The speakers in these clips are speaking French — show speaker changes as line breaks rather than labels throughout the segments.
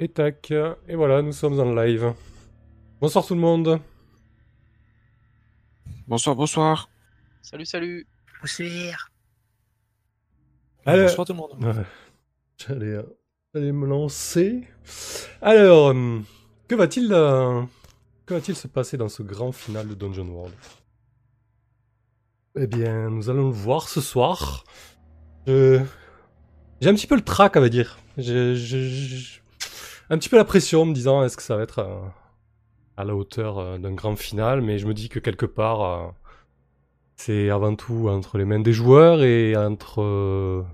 Et tac. Et voilà, nous sommes en live. Bonsoir tout le monde.
Bonsoir, bonsoir.
Salut, salut.
Bonsoir.
Alors,
Bonsoir tout le monde.
Ouais. J'allais, euh, j'allais me lancer. Alors, euh, que va-t-il euh, que va-t-il se passer dans ce grand final de Dungeon World? Eh bien, nous allons le voir ce soir. Je- J'ai un petit peu le trac, à va dire. Un petit peu la pression, en me disant est-ce que ça va être euh, à la hauteur euh, d'un grand final, mais je me dis que quelque part, euh, c'est avant tout entre les mains des joueurs et entre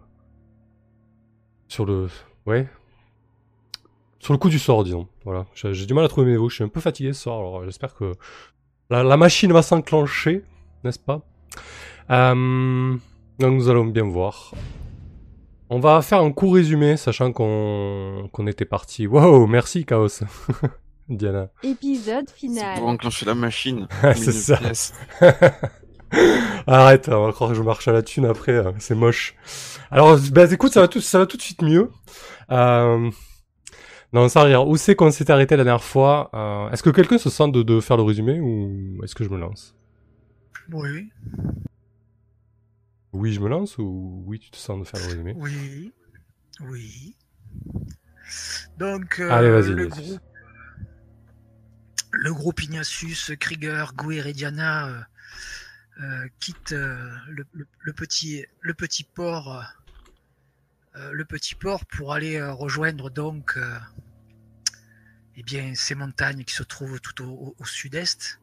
sur le ouais sur le coup du sort disons. Voilà. J'ai du mal à trouver mes mots. Je suis un peu fatigué ce soir alors j'espère que la, machine va s'enclencher n'est-ce pas? Donc nous allons bien voir on va faire un court résumé sachant qu'on qu'on était parti wow merci Chaos Diana
Épisode
C'est
final.
pour enclencher la machine.
Ah, c'est ça. Arrête, on va croire que je marche à la thune après, euh, c'est moche. Alors, bah, écoute, ça va tout, ça va tout de suite mieux. Euh... Non, sans rire. Où c'est qu'on s'était arrêté la dernière fois Euh, Est-ce que quelqu'un se sent de, de faire le résumé ou est-ce que je me lance?
Oui,
Oui, je me lance ou oui, tu te sens de faire le résumé?
Oui, oui. Donc, euh,
Allez, vas-y,
le, groupe, le groupe Ignatius, Krieger, Guir et Diana euh, euh, quittent le, le- le petit, le petit port, le petit port pour aller rejoindre donc eh bien, ces montagnes qui se trouvent tout au, au- au sud-est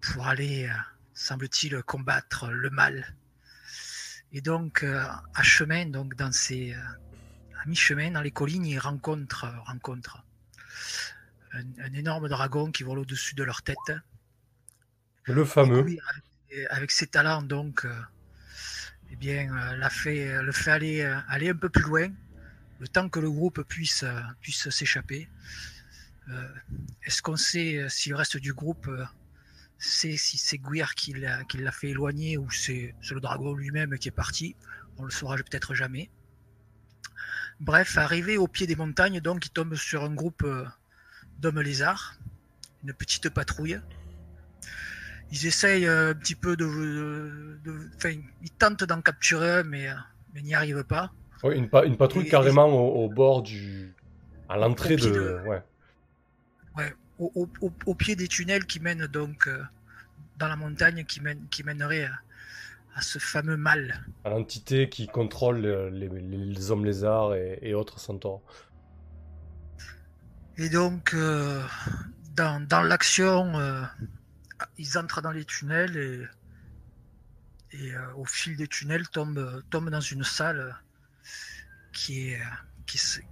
pour aller, semble-t-il, combattre le mal. Et donc, euh, à chemin, donc dans ces, euh, à mi-chemin, dans les collines, ils rencontrent, euh, rencontrent un, un énorme dragon qui vole au-dessus de leur tête.
Le fameux.
Avec, avec ses talents, donc, euh, eh bien, euh, l'a fait, le fait aller, aller un peu plus loin, le temps que le groupe puisse, puisse s'échapper. Euh, Est-ce qu'on sait si le reste du groupe sait si c'est Guir qui l'a fait éloigner ou c'est le dragon lui-même qui est parti On le saura peut-être jamais. Bref, arrivé au pied des montagnes, donc, il tombe sur un groupe euh, d'hommes lézards, une petite patrouille. Ils essayent euh, un petit peu de, enfin, ils tentent d'en capturer un, mais, euh, mais n'y arrivent pas.
Ouais, une, pa- une patrouille
Et-
carrément au, au bord du. à l'entrée de- Ouais.
Ouais, au, au- au- au pied des tunnels qui mènent donc euh, dans la montagne, qui, mènent, qui mèneraient à, à ce fameux mal.
À l'entité qui contrôle euh, les, les- les hommes lézards et, et autres centaures.
Et donc, euh, dans, dans l'action, euh, ils entrent dans les tunnels et, et euh, au fil des tunnels tombent, tombent dans une salle qui est,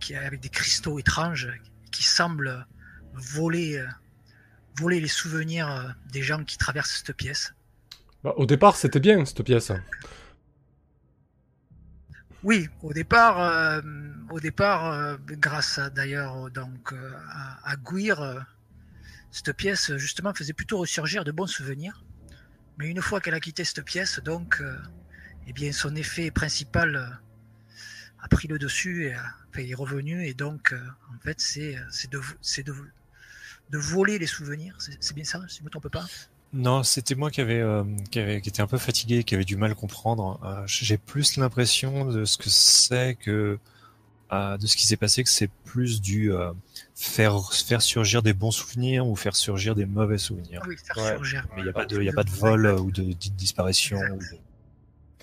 qui est avec des cristaux étranges qui semblent voler, euh, voler les souvenirs euh, des gens qui traversent cette pièce.
Bah, au départ, c'était bien cette pièce.
Oui, au départ, euh, au départ, grâce d'ailleurs donc à, à Guir, cette pièce justement faisait plutôt ressurgir de bons souvenirs. Mais une fois qu'elle a quitté cette pièce, donc, eh bien, son effet principal a pris le dessus et est revenu. Et donc, euh, en fait, c'est de de de voler les souvenirs. C'est bien ça, si je me trompe pas?
Non, c'était moi qui avait, euh, qui avait, qui était un peu fatigué, qui avait du mal à comprendre. Euh, J'ai plus l'impression de ce que c'est que euh, de ce qui s'est passé, que c'est plus du euh, faire faire surgir des bons souvenirs ou faire surgir des mauvais souvenirs.
Ah oui, faire
Ouais.
surgir.
Mais il n'y a pas de, il y a pas de vol ou de, di- disparition. De-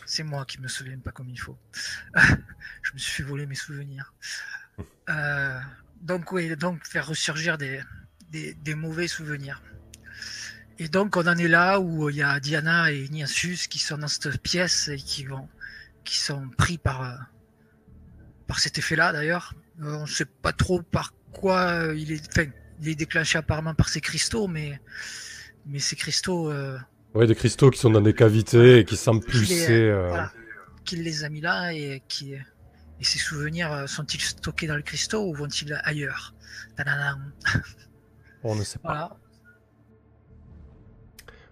C'est moi qui me souviens pas comme il faut. je me suis fait voler mes souvenirs. Euh, donc oui, donc faire ressurgir des, des, des mauvais souvenirs. Et donc on en est là où il y a Diana et Ignatius qui sont dans cette pièce et qui vont, qui sont pris par euh, par cet effet-là d'ailleurs. Euh, on ne sait pas trop par quoi euh, il est, enfin, il est déclenché apparemment par ces cristaux, mais mais ces cristaux euh,
Ouais, des cristaux qui sont dans des cavités et qui semblent pulser. euh,
voilà. qui les a mis là et qui et ces souvenirs euh, sont-ils stockés dans le cristaux ou vont-ils ailleurs? Tadadam.
On ne sait pas.
Voilà.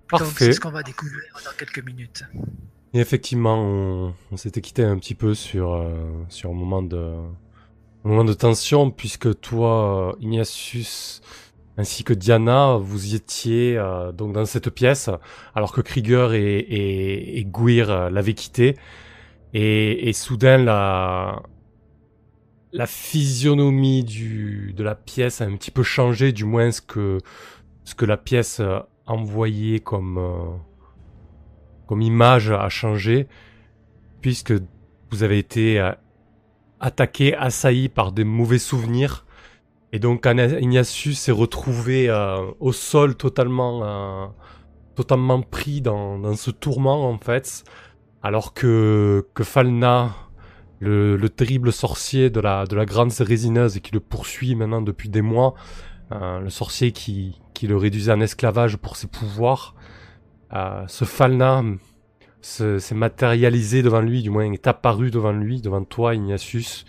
Parfait.
c'est ce qu'on va découvrir dans quelques minutes.
Et effectivement, on, on s'était quitté un petit peu sur, euh, sur un moment de, moment de tension, puisque toi, Ignatius, ainsi que Diana, vous y étiez euh, donc dans cette pièce, alors que Krieger et, et, et Gwir euh, l'avaient quitté. Et, et soudain, la, la physionomie de la pièce a un petit peu changé, du moins ce que, la pièce euh, comme, euh, comme image a changé, puisque vous avez été euh, attaqué, assailli par des mauvais souvenirs. Et donc Ignatius s'est retrouvé au sol totalement, pris dans, ce tourment en fait, alors que Falna, le, le terrible sorcier de la, de la grande résineuse qui le poursuit maintenant depuis des mois, euh, le sorcier qui, qui le réduisait en esclavage pour ses pouvoirs, euh, ce Falna se- s'est matérialisé devant lui, du moins est apparu devant lui, devant toi Ignatius,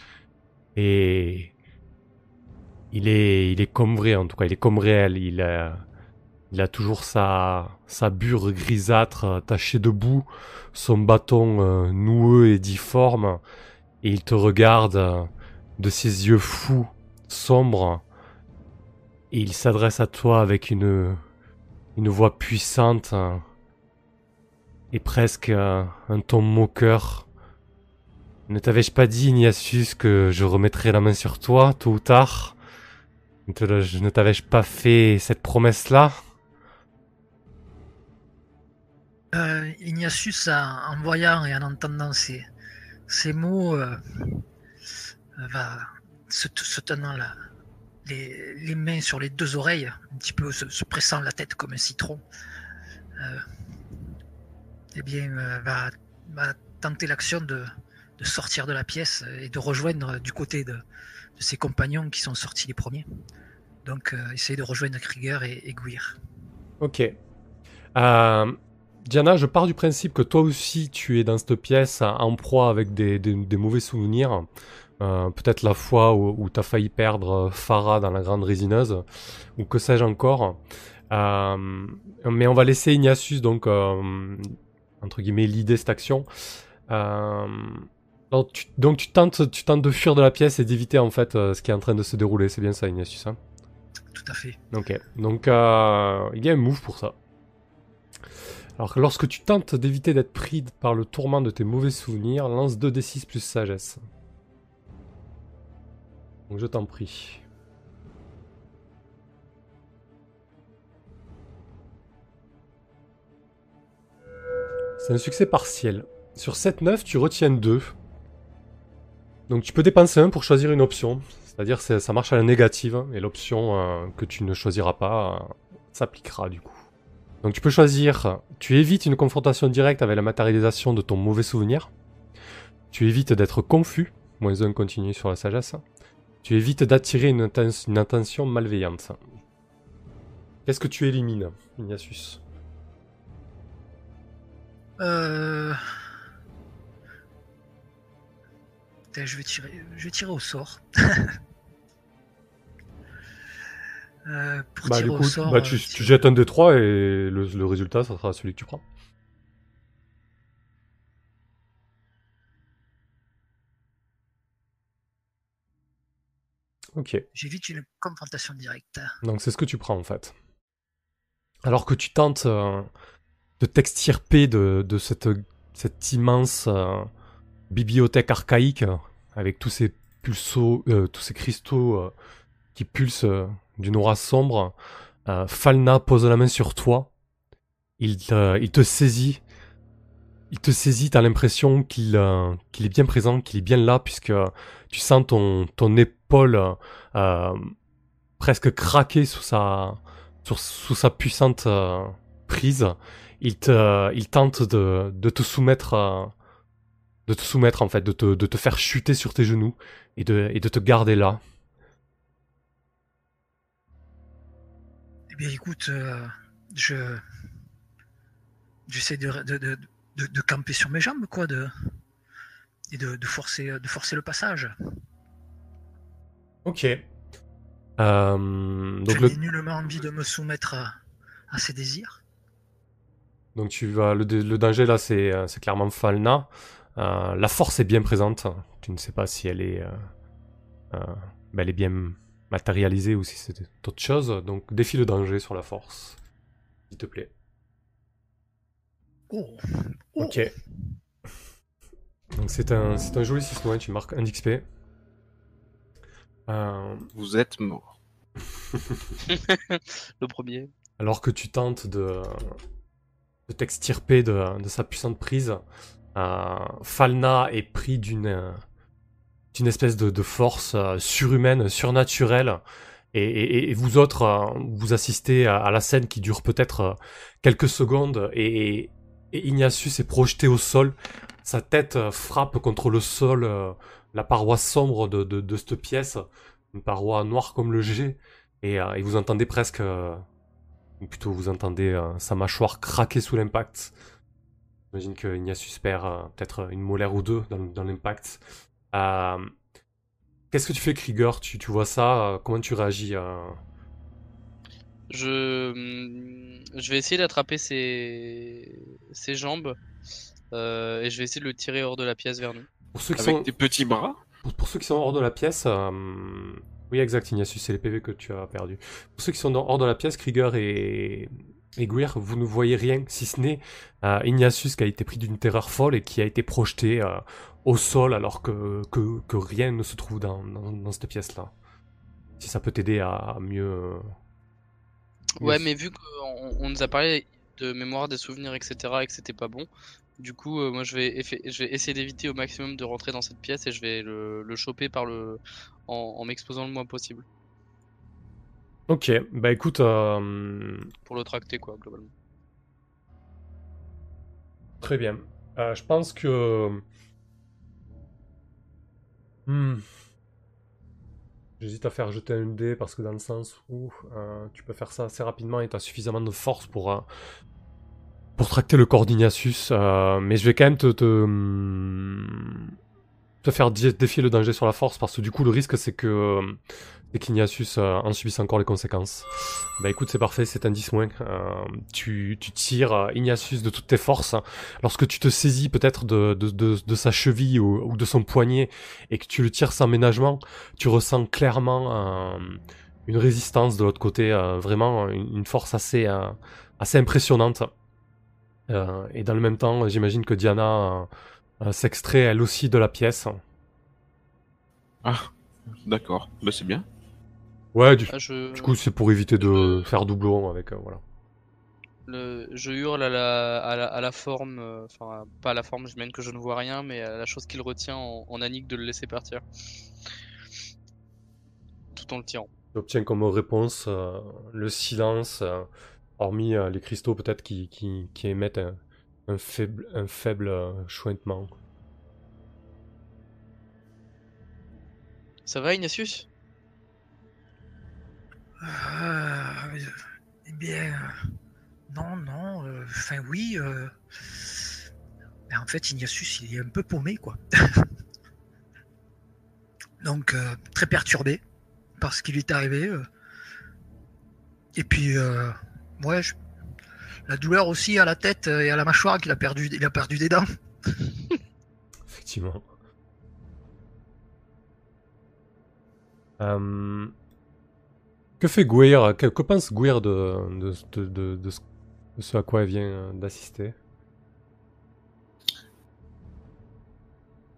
et il est, il est comme vrai en tout cas, il est comme réel, il a, il a toujours sa, sa bure grisâtre tachée de boue, son bâton euh, noueux et difforme, et il te regarde euh, de ses yeux fous, sombres, et il s'adresse à toi avec une, une voix puissante euh, et presque euh, un ton moqueur. Ne t'avais-je pas dit, Ignatius, que je remettrais la main sur toi, tôt ou tard? Ne t'avais-je pas fait cette promesse-là?
Euh, Ignatius, en, en voyant et en entendant ces, ces mots, euh, euh, va se, te- se tenant les, mains sur les deux oreilles, un petit peu se, pressant la tête comme un citron, euh, eh bien, va, va tenter l'action de, sortir de la pièce et de rejoindre du côté de, ses compagnons qui sont sortis les premiers. Donc, euh, essayer de rejoindre Krieger et, et Gwir.
Ok. Diana, je pars du principe que toi aussi tu es dans cette pièce en proie avec des, des- des mauvais souvenirs. Euh, Peut-être la fois où, où tu as failli perdre Farah dans la grande résineuse, ou que sais-je encore. Euh, mais on va laisser Ignatius, donc, euh, entre guillemets, l'idée cette action. Euh, donc, tu, donc tu, tentes, tu tentes de fuir de la pièce et d'éviter en fait ce qui est en train de se dérouler. C'est bien ça, Ignatius. Hein?
Tout à fait.
Ok, donc il y a un move pour ça. Alors que lorsque tu tentes d'éviter d'être pris par le tourment de tes mauvais souvenirs, lance 2d6 plus sagesse. Donc je t'en prie. C'est un succès partiel. Sur 7-9, tu retiens 2. Donc tu peux dépenser un pour choisir une option. C'est-à-dire ça marche à la négative, hein, et l'option euh, que tu ne choisiras pas euh, s'appliquera du coup. Donc tu peux choisir, tu évites une confrontation directe avec la matérialisation de ton mauvais souvenir. Tu évites d'être confus, moins 1 continue sur la sagesse. Tu évites d'attirer une, une intention malveillante. Qu'est-ce que tu élimines, Ignatius?
Euh... Je vais tirer, je vais tirer au sort. Euh, pour
Bah
tirer
du
au
coup,
sort,
bah,
euh,
tu, jettes un des trois et le, le résultat, ça sera celui que tu prends. Ok.
J'évite une confrontation directe.
Donc c'est ce que tu prends en fait. Alors que tu tentes euh, de t'extirper de, de cette, cette immense euh, bibliothèque archaïque avec tous ces pulsos, tous ces cristaux qui pulsent d'une aura sombre, euh, Falna pose la main sur toi. Il, te- il te saisit. Il te saisit, t'as l'impression qu'il euh, qu'il est bien présent, qu'il est bien là, puisque tu sens ton, épaule euh, presque craquer sous sa, puissante euh, prise. Il, il tente de, te soumettre, euh, de te soumettre en fait, de te, faire chuter sur tes genoux et de te garder là.
Écoute, euh, je j'essaie de, de, de, de- camper sur mes jambes, quoi, de et de, forcer de forcer le passage.
Ok. Euh, donc,
je
le,
n'ai nullement envie de me soumettre à, à ses désirs.
donc tu vas, le, le danger là, c'est euh, c'est clairement Falna. Euh, la force est bien présente. Tu ne sais pas si elle est euh, euh, ben, elle est bien matérialisée ou si c'est autre chose. Donc défie le danger sur la force, s'il te plaît.
Oh. Oh.
Ok. Donc c'est un, c'est un joli 6 tu marques 1 d'XP. Euh,
Vous êtes mort.
Le premier.
alors que tu tentes de, de t'extirper de, de sa puissante prise, euh, Falna est pris d'une euh, d'une espèce de, force euh, surhumaine, surnaturelle. Et, vous autres, euh, vous assistez à, la scène qui dure peut-être euh, quelques secondes et, et est projeté au sol. Sa tête frappe contre le sol, la paroi sombre de, cette pièce, une paroi noire comme le jet. Et, vous entendez presque, ou plutôt vous entendez sa mâchoire craquer sous l'impact. J'imagine que Ignatius perd peut-être une molaire ou deux dans l'impact. Euh, Qu'est-ce que tu fais, Krieger? Tu, tu vois ça? Comment tu réagis euh?
Je, je vais essayer d'attraper ses... ses jambes euh, et je vais essayer de le tirer hors de la pièce vers nous.
pour ceux, qui
Avec
sont,
tes petits bras?
Pour, pour ceux qui sont hors de la pièce, euh, oui, exact, Ignatius, c'est les PV que tu as perdu. Pour ceux qui sont dans- hors de la pièce, Krieger et, et Guir, vous ne voyez rien, si ce n'est euh, Ignatius qui a été pris d'une terreur folle et qui a été projeté euh, au sol alors que, que, que rien ne se trouve dans, dans, dans cette pièce-là. Si ça peut t'aider à mieux.
Ouais,
mieux-
mais vu qu'on on nous a parlé de mémoire, des souvenirs, etc., et que c'était pas bon, du coup, euh, moi je vais, je vais essayer d'éviter au maximum de rentrer dans cette pièce et je vais le, le choper par le, en, en m'exposant le moins possible
Ok, bah écoute, euh,
pour le tracter, quoi, globalement.
Très bien. Euh, je pense que. Hmm. J'hésite à faire jeter un dé parce que dans le sens où euh, tu peux faire ça assez rapidement et tu as suffisamment de force pour, euh, pour tracter le corps d'Ignatius. euh, mais je vais quand même te, te, hmm, te faire dé- défier le danger sur la force parce que du coup, le risque c'est que, c'est qu'Ignatius euh, en subisse encore les conséquences. Bah écoute, c'est parfait, c'est un 10 moins. Euh, tu, tu tires euh, de toutes tes forces. Lorsque tu te saisis peut-être de, de, de, de sa cheville ou, ou de son poignet et que tu le tires sans ménagement, tu ressens clairement euh, une résistance de l'autre côté, euh, vraiment une, une force assez, euh, assez impressionnante. Euh, et dans le même temps, j'imagine que Diana euh, euh, s'extrait elle aussi de la pièce.
Ah, d'accord. Bah c'est bien.
Ouais, du,
Ah, je,
du coup, c'est pour éviter de faire doublon avec. euh, voilà.
le, je hurle à la, à la, à la forme, euh, enfin, pas à la forme, je mène que je ne vois rien, mais à la chose qui le retient en, en Annick de le laisser partir. Tout en le tirant.
Tu obtiens comme réponse euh, le silence, euh, hormis euh, les cristaux peut-être qui, qui, qui émettent un, faible, un faible euh, chuintement.
Ça va, Ignatius?
Euh, eh bien, non, non, euh, enfin oui. euh, mais en fait, Ignatius, il est un peu paumé, quoi. Donc, euh, très perturbé par ce qui lui est arrivé. euh. Et puis, euh, ouais, je- la douleur aussi à la tête et à la mâchoire qu'il a perdu, il a perdu des dents.
Effectivement. Euh, Que fait Gouir que, que pense Gouir de, de, de, de, de ce, de ce à quoi elle vient euh, d'assister?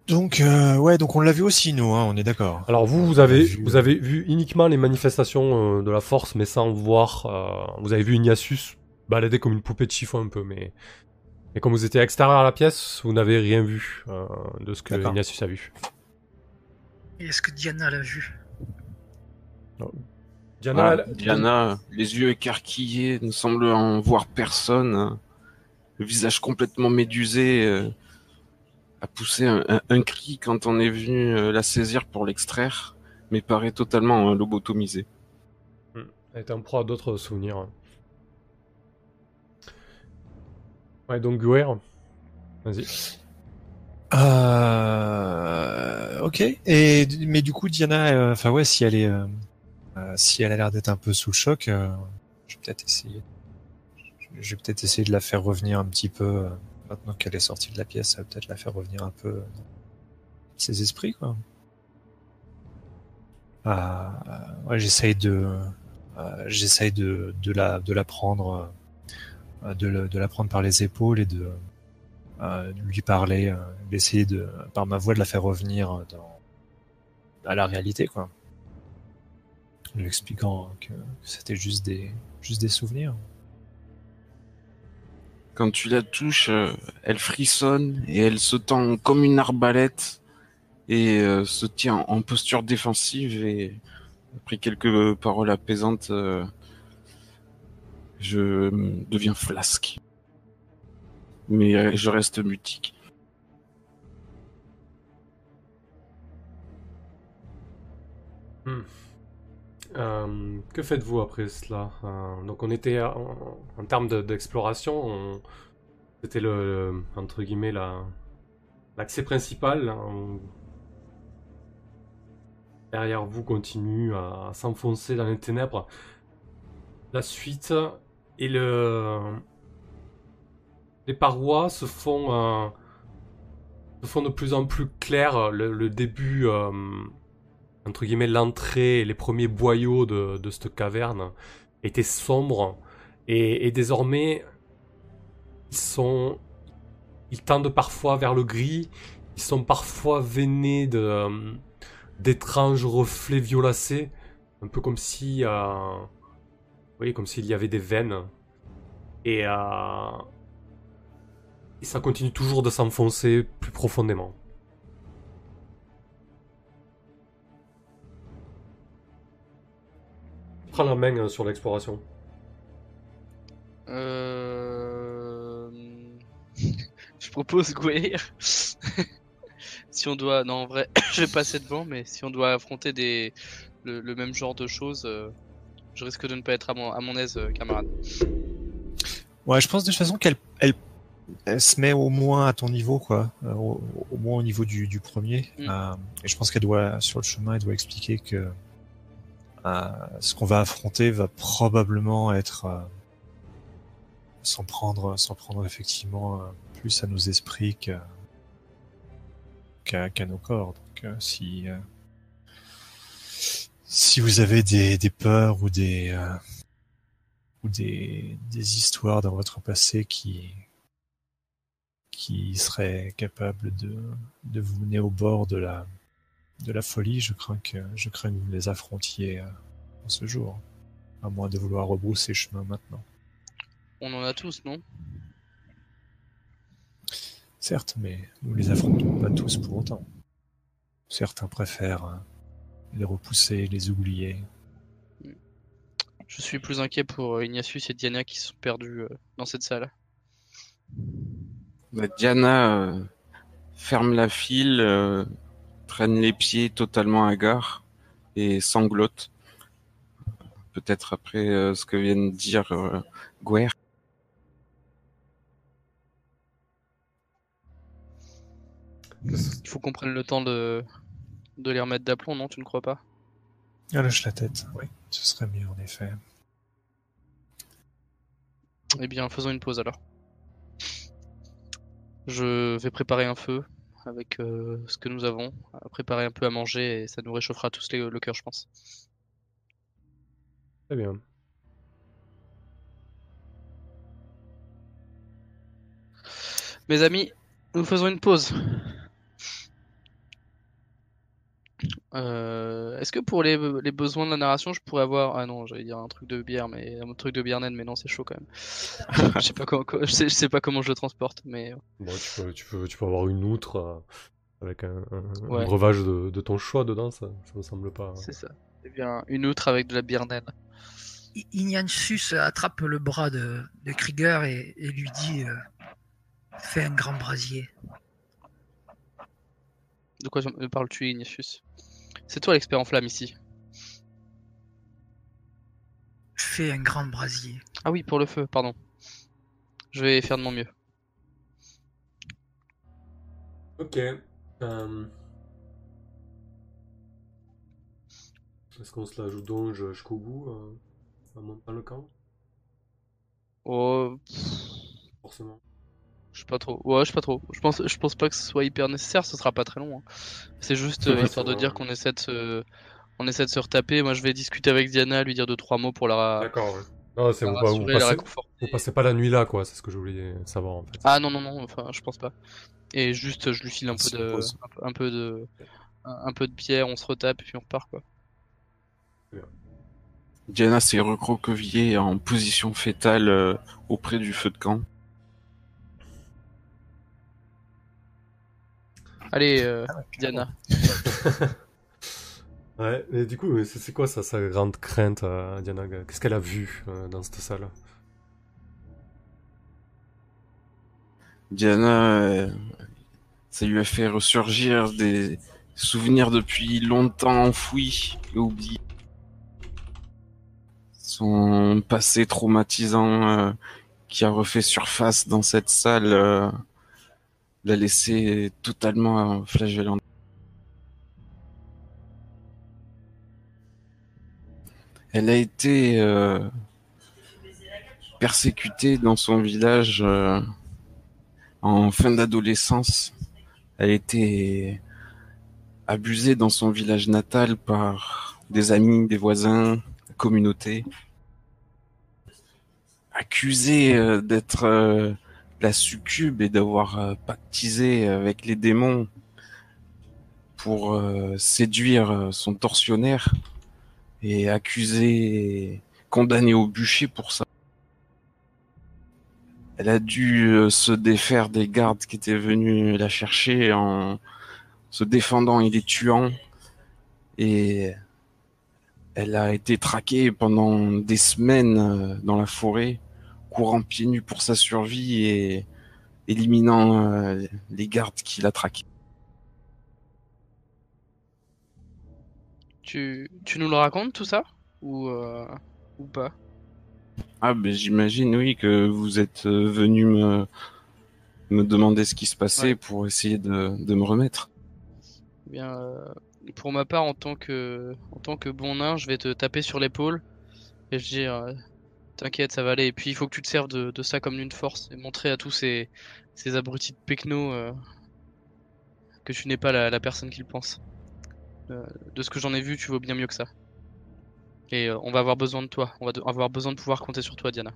Donc, euh, ouais, donc on l'a vu aussi, nous, hein, on est d'accord.
Alors vous, vous avez,
vu,
vous avez vu uniquement les manifestations euh, de la force, mais sans voir. euh, vous avez vu Ignatius balader comme une poupée de chiffon un peu, mais, mais comme vous étiez extérieur à la pièce, vous n'avez rien vu euh, de ce que. Ignatius a vu.
Et Est-ce que Diana l'a vu?
Diana,
Ah,
elle-
Diana, les yeux écarquillés, ne semble en voir personne. hein. Le visage complètement médusé, euh, a poussé un, un- un cri quand on est venu euh, la saisir pour l'extraire, mais paraît totalement euh, lobotomisée.
Elle était en proie à d'autres souvenirs. Ouais, donc Guer, vas-y.
Euh, ok. Et mais du coup, Diana, euh, enfin ouais, si elle est, euh, euh, si elle a l'air d'être un peu sous le choc, je vais peut-être essayer. Je vais peut-être essayer de la faire revenir un petit peu. maintenant qu'elle est sortie de la pièce, ça va peut-être la faire revenir un peu ses esprits, quoi. ouais, j'essaye de, j'essaye de, de la, de la prendre, de, le- de la prendre par les épaules et de euh, lui parler, euh, d'essayer de, par ma voix, de la faire revenir dans, à la réalité, quoi. Lui expliquant que c'était juste des, souvenirs.
Quand tu la touches, euh, elle frissonne et elle se tend comme une arbalète et euh, se tient en posture défensive et après quelques paroles apaisantes, euh, je deviens flasque. Mais euh, je reste mutique.
Euh, que faites-vous après cela? Euh, Donc on était en, termes de- d'exploration, on- c'était le, entre guillemets la l'accès principal. hein. Derrière vous continue à, s'enfoncer dans les ténèbres. La suite et le les parois se font euh, se font de plus en plus claires. Le, début euh, entre guillemets, l'entrée et les premiers boyaux de, cette caverne étaient sombres. Et, désormais, ils sont. Ils tendent parfois vers le gris. Ils sont parfois veinés euh, d'étranges reflets violacés. Un peu comme si. Voyez, comme s'il y avait des veines. Et. euh, et ça continue toujours de s'enfoncer plus profondément. Prends la main euh, sur l'exploration.
Euh... je propose Gweir. si on doit, non en vrai, je vais passer devant, mais si on doit affronter des le, même genre de choses, je risque de ne pas être à mon, à mon aise, euh, camarade.
Ouais, je pense de toute façon qu'elle elle, elle se met au moins à ton niveau, quoi. Euh, au, au moins au niveau du, du premier.
Mm.
Euh, et je pense qu'elle doit, sur le chemin, elle doit expliquer que euh, ce qu'on va affronter va probablement être euh, s'en prendre, prendre effectivement plus à nos esprits qu'à nos corps. Donc, si si vous avez des, des peurs ou des euh, ou des, des histoires dans votre passé qui qui seraient capables de, de vous mener au bord de la de la folie, je crains que je crains que vous les affrontiez euh, en ce jour, à moins de vouloir rebrousser chemin maintenant.
On en a tous, non?
Certes, mais nous les affrontons pas tous pour autant. Certains préfèrent euh, les repousser, les oublier.
Je suis plus inquiet pour euh, Ignatius et Diana qui se sont perdus euh, dans cette salle.
Bah, Diana euh, ferme la file, euh, traîne les pieds totalement hagards et sanglote. Peut-être après euh, ce que vient de dire euh, Gwer.
Il faut qu'on prenne le temps de de les remettre d'aplomb, non Tu ne crois pas?
Ah, lâche la tête, oui, ce serait mieux en effet.
Eh bien, faisons une pause alors. Je vais préparer un feu avec euh, ce que nous avons, préparer un peu à manger et ça nous réchauffera tous les- le cœur, je pense.
Très bien.
Mes amis, nous faisons une pause. Euh, Est-ce que pour les, les besoins de la narration, je pourrais avoir... Ah non, j'allais dire un truc de bière, mais un truc de bière naine, mais non, c'est chaud quand même. je sais pas comment, je sais, je sais pas comment je le transporte, mais euh,
Bon, tu peux, tu peux, tu peux avoir une outre euh, avec un, un- un
Ouais.
breuvage de, de ton choix dedans, ça, ça me semble pas.
c'est ça. Eh bien, une outre avec de la bière naine.
Ignatius attrape le bras de, de Krieger et, et lui dit euh, Fais un grand brasier.
De quoi me parles-tu, Ignatius C'est toi l'expert en flamme ici.
Fais un grand brasier.
Ah oui, pour le feu, pardon. Je vais faire de mon mieux.
Ok. euh, Est-ce qu'on se la joue donc jusqu'au bout euh, en montant le camp?
Oh,
Forcément.
Je sais pas trop. Ouais, je sais pas trop. Je pense, je pense pas que ce soit hyper nécessaire. Ce sera pas très long. hein. C'est juste euh, histoire de dire qu'on essaie de se, on essaie de se retaper. Moi, je vais discuter avec Diana, lui dire deux trois mots pour la,
D'accord, ouais. Non, c'est
la
vous, passez,
réconforter.
vous passez pas la nuit là, quoi. C'est ce que je voulais savoir en fait.
Ah non non non, enfin je pense pas. Et juste je lui file un peu de un peu- de un un peu de pierre, on se retape et puis on repart quoi.
Diana s'est recroquevillée en position fétale euh, auprès du feu de camp.
Allez euh, Diana,
Ouais, mais du coup, c'est quoi ça, sa grande crainte, euh, Diana Qu'est-ce qu'elle a vu euh, dans cette salle?
Diana, euh, ça lui a fait ressurgir des souvenirs depuis longtemps enfouis et oubliés. Son passé traumatisant euh, qui a refait surface dans cette salle euh, l'a laissé totalement flagellant. Elle a été euh, persécutée dans son village euh, en fin d'adolescence. Elle a été abusée dans son village natal par des amis, des voisins, la communauté. Accusée euh, d'être la succube et d'avoir euh, pactisé avec les démons pour euh, séduire euh, son tortionnaire et accusée, condamnée au bûcher pour ça. Elle a dû se défaire des gardes qui étaient venus la chercher en se défendant et les tuant. Et elle a été traquée pendant des semaines dans la forêt, courant pieds nus pour sa survie et éliminant euh, les gardes qui la
tu tu nous le racontes tout ça? Ou euh, ou pas?
Ah ben j'imagine oui que vous êtes euh, venu me me demander ce qui se passait
Ouais.
pour essayer de, de me remettre.
Eh Bien euh, pour ma part en tant que en tant que bon nain, je vais te taper sur l'épaule et je dire euh, t'inquiète, ça va aller et puis il faut que tu te serves de, de ça comme d'une force et montrer à tous ces ces abrutis de pecno euh, que tu n'es pas la, la personne qu'ils pensent. Euh, de ce que j'en ai vu, tu vaux bien mieux que ça. Et euh, on va avoir besoin de toi. On va de- avoir besoin de pouvoir compter sur toi, Diana.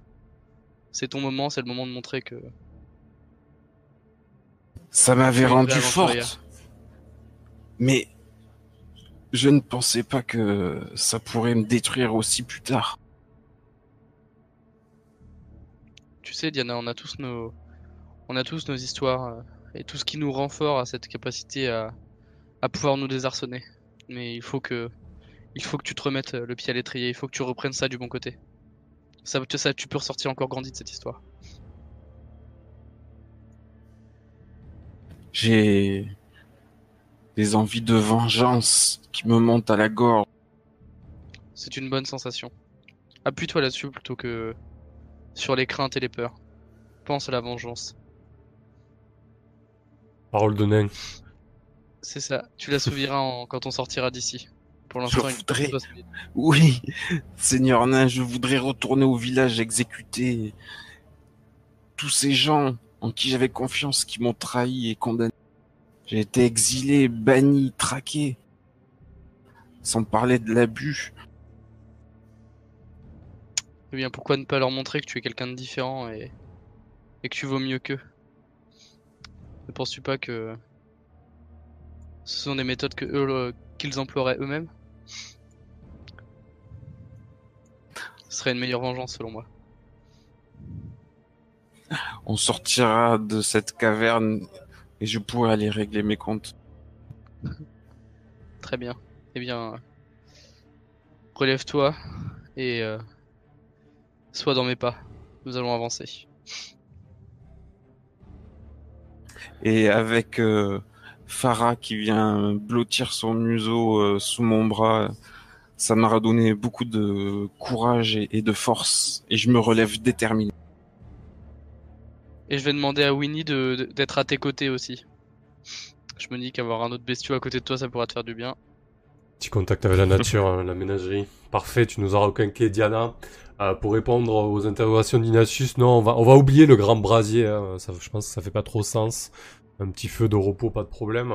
C'est ton moment, c'est le moment de montrer que.
Ça m'avait rendu forte. Mais je ne pensais pas que ça pourrait me détruire aussi plus tard.
Tu sais, Diana, on a tous nos, on a tous nos histoires euh, et tout ce qui nous rend fort à cette capacité à, à pouvoir nous désarçonner. Mais il faut que, il faut que tu te remettes euh, le pied à l'étrier. Il faut que tu reprennes ça du bon côté. Ça, tu- ça, tu peux ressortir encore grandi de cette histoire.
J'ai des envies de vengeance qui me montent à la gorge.
C'est une bonne sensation. Appuie-toi là-dessus plutôt que sur les craintes et les peurs. Pense à la vengeance.
Parole de nain.
C'est ça. Tu la souviras en- quand on sortira d'ici. Pour
Je
l'instant, il
voudrais- Oui, Seigneur Nain, je voudrais retourner au village exécuter tous ces gens en qui j'avais confiance qui m'ont trahi et condamné. J'ai été exilé, banni, traqué. Sans parler de l'abus.
Eh bien, pourquoi ne pas leur montrer que tu es quelqu'un de différent et, et que tu vaux mieux qu'eux? Ne penses-tu pas que ce sont des méthodes que eux, euh, qu'ils emploieraient eux-mêmes? Ce serait une meilleure vengeance selon moi.
On sortira de cette caverne et je pourrai aller régler mes comptes.
Très bien. Eh bien, relève-toi et euh, sois dans mes pas. Nous allons avancer.
Et avec euh, Farah qui vient blottir son museau euh, sous mon bras, ça m'a donné beaucoup de courage et, et de force. Et je me relève déterminé.
Et je vais demander à Winnie de- de- d'être à tes côtés aussi. Je me dis qu'avoir un autre bestiau à côté de toi, ça pourra te faire du bien.
Petit contact avec la nature, hein, la ménagerie. Parfait, tu nous auras requinqué, Diana. Euh, pour répondre aux interrogations d'Ignatius, non, on va, on va oublier le grand brasier. hein, Ça, je pense que ça fait pas trop sens. Un petit feu de repos, pas de problème.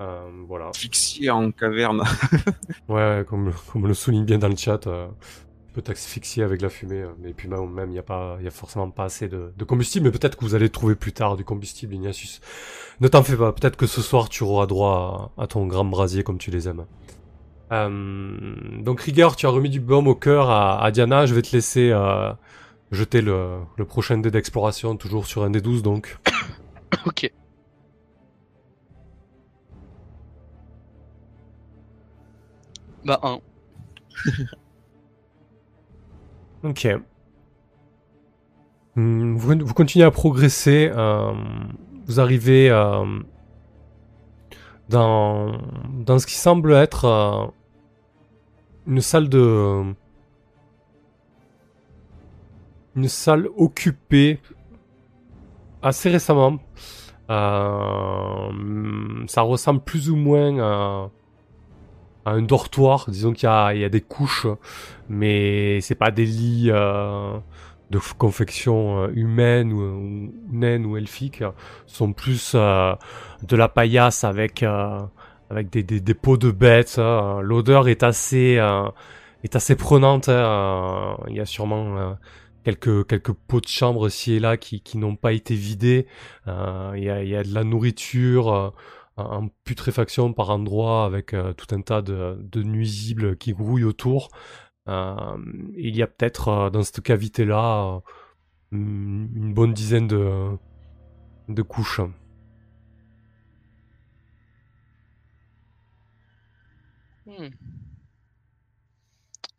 Euh, voilà.
Asphyxié en caverne.
Ouais, comme, comme le souligne bien dans le chat, euh, tu peux t'asphyxier avec la fumée, euh, mais puis même, il n'y a, pas- y a forcément pas assez de, de combustible, mais peut-être que vous allez trouver plus tard du combustible, Ignatius. Ne t'en fais pas, peut-être que ce soir tu auras droit à, à ton grand brasier comme tu les aimes. Euh, donc Rigueur, tu as remis du baume au cœur à, à Diana, je vais te laisser euh, jeter le, le prochain dé d'exploration, toujours sur un des 12 donc.
ok. Bah, un.
Ok. Hmm, Vous, vous continuez à progresser. euh, vous arrivez euh, dans, dans ce qui semble être une salle de. Une salle occupée assez récemment. Euh, ça ressemble plus ou moins à, un dortoir. Disons qu'il y y a des couches mais c'est pas des lits euh, de confection euh, humaine ou, naine ou elfique. Ce sont plus de la paillasse avec avec des, des, des peaux de bêtes. hein. L'odeur est assez euh, est assez prenante. hein. Il y a sûrement euh, quelques quelques pots de chambre ci et là qui, qui n'ont pas été vidés. Euh, Il y, a, il y a de la nourriture. euh, en putréfaction par endroits avec euh, tout un tas de, de nuisibles qui grouillent autour. Euh, il y a peut-être euh, dans cette cavité-là euh, une une bonne dizaine de, de couches.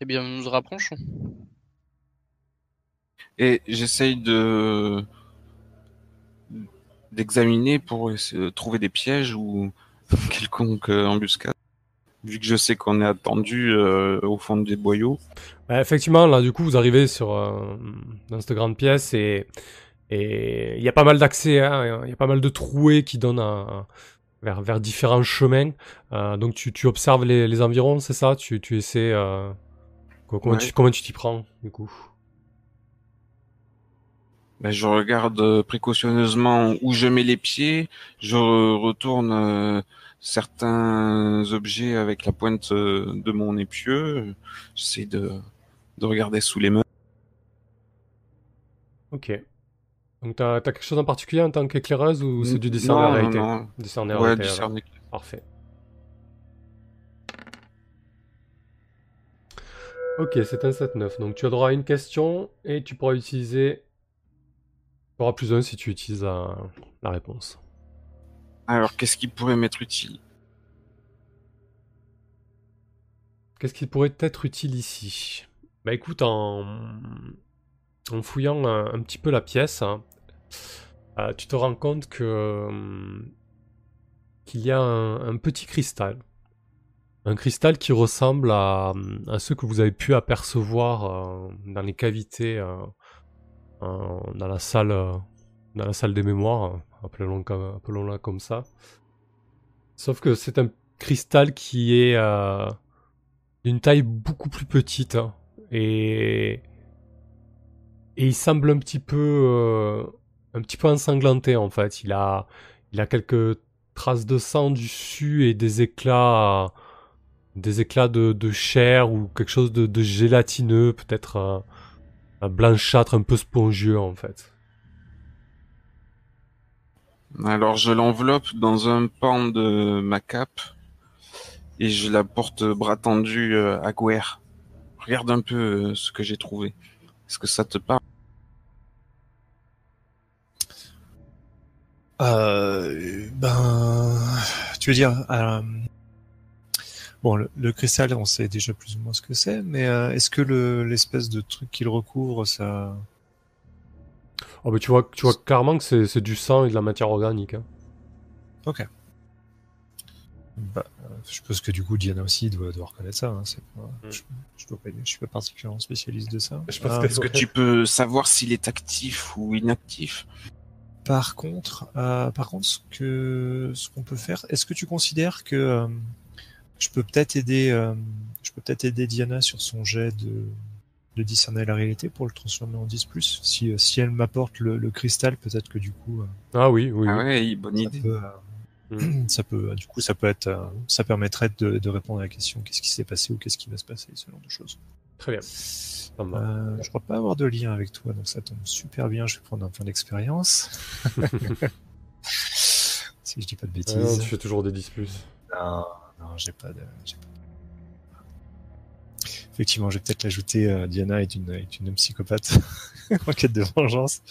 Eh bien, nous nous rapprochons.
Et j'essaye de d'examiner pour essayer de trouver des pièges ou quelconque euh, embuscade. Vu que je sais qu'on est attendu euh, au fond des boyaux.
Bah, effectivement, là, du coup, vous arrivez sur euh, dans cette grande pièce et et il y a pas mal d'accès, hein, il y a pas mal de trouées qui donnent à- vers vers différents chemins. Euh, donc tu, tu observes les, les environs, c'est ça? Tu tu essaies euh, quoi- comment
Ouais.
tu comment tu t'y prends du coup?
Ben, je regarde euh, précautionneusement où je mets les pieds. Je re- retourne euh, certains objets avec la pointe euh, de mon épieu. J'essaie de, de regarder sous les mains.
Ok. Donc t'as as quelque chose en particulier en tant qu'éclaireuse ou c'est du
Non,
discerner
non,
réalité?
non.
Discerner
Ouais,
réalité, alors.
discerner.
Parfait. Ok, c'est un 7-9. Donc tu as droit à une question et tu pourras utiliser. Tu auras plus un si tu utilises la, la réponse.
Alors, qu'est-ce qui pourrait m'être utile?
Qu'est-ce qui pourrait être utile ici? Bah écoute, en, en fouillant un, un petit peu la pièce, hein, euh, tu te rends compte que euh, qu'il y a un, un petit cristal. Un cristal qui ressemble à, à ceux que vous avez pu apercevoir euh, dans les cavités euh, en- dans la salle euh, dans la salle des mémoires, appelons-la comme, comme ça. Sauf que c'est un cristal qui est euh, d'une taille beaucoup plus petite hein, et et il semble un petit peu euh, un petit peu ensanglanté en fait. Il a il a quelques traces de sang dessus et des éclats des éclats de, de chair ou quelque chose de, de gélatineux, peut-être un blanchâtre un peu spongieux en fait.
Alors, je l'enveloppe dans un pan de ma cape et je la porte bras tendu euh, à Guerre. Regarde un peu euh, ce que j'ai trouvé. Est-ce que ça te parle?
Euh, ben, tu veux dire, euh, bon, le, le cristal, on sait déjà plus ou moins ce que c'est, mais euh, est-ce que le l'espèce de truc qu'il recouvre, ça,
Oh, mais tu vois, tu vois clairement que c'est c'est du sang et de la matière organique. hein.
bah, euh, je suppose que du coup Diana aussi doit, doit reconnaître ça. Hein,
Mm.
je, je dois pas, je suis pas particulièrement spécialiste de ça.
Je pense
Ah,
que-
Est-ce que tu peux savoir s'il est actif ou inactif
Par contre, euh, par contre, ce que ce qu'on peut faire, est-ce que tu considères que euh, je peux peut-être aider, euh, je peux peut-être aider Diana sur son jet de de discerner la réalité pour le transformer en 10 Si euh, si elle m'apporte le, le cristal, peut-être que du coup, euh,
Ah oui, oui.
Ah ouais, bonne
ça
idée.
peut, euh,
Mm.
Ça peut, du coup, ça peut être, euh, ça permettrait de, de répondre à la question qu'est-ce qui s'est passé ou qu'est-ce qui va se passer, ce genre de choses.
Très bien.
Euh, je crois pas avoir de lien avec toi, donc ça tombe super bien. Je vais prendre un point d'expérience. si je dis pas de
Ah non,
bêtises.
tu fais toujours des 10 plus.
Non, non, j'ai pas de. j'ai pas de- Effectivement, je vais peut-être l'ajouter. euh, Diana est une, est une psychopathe en quête de vengeance.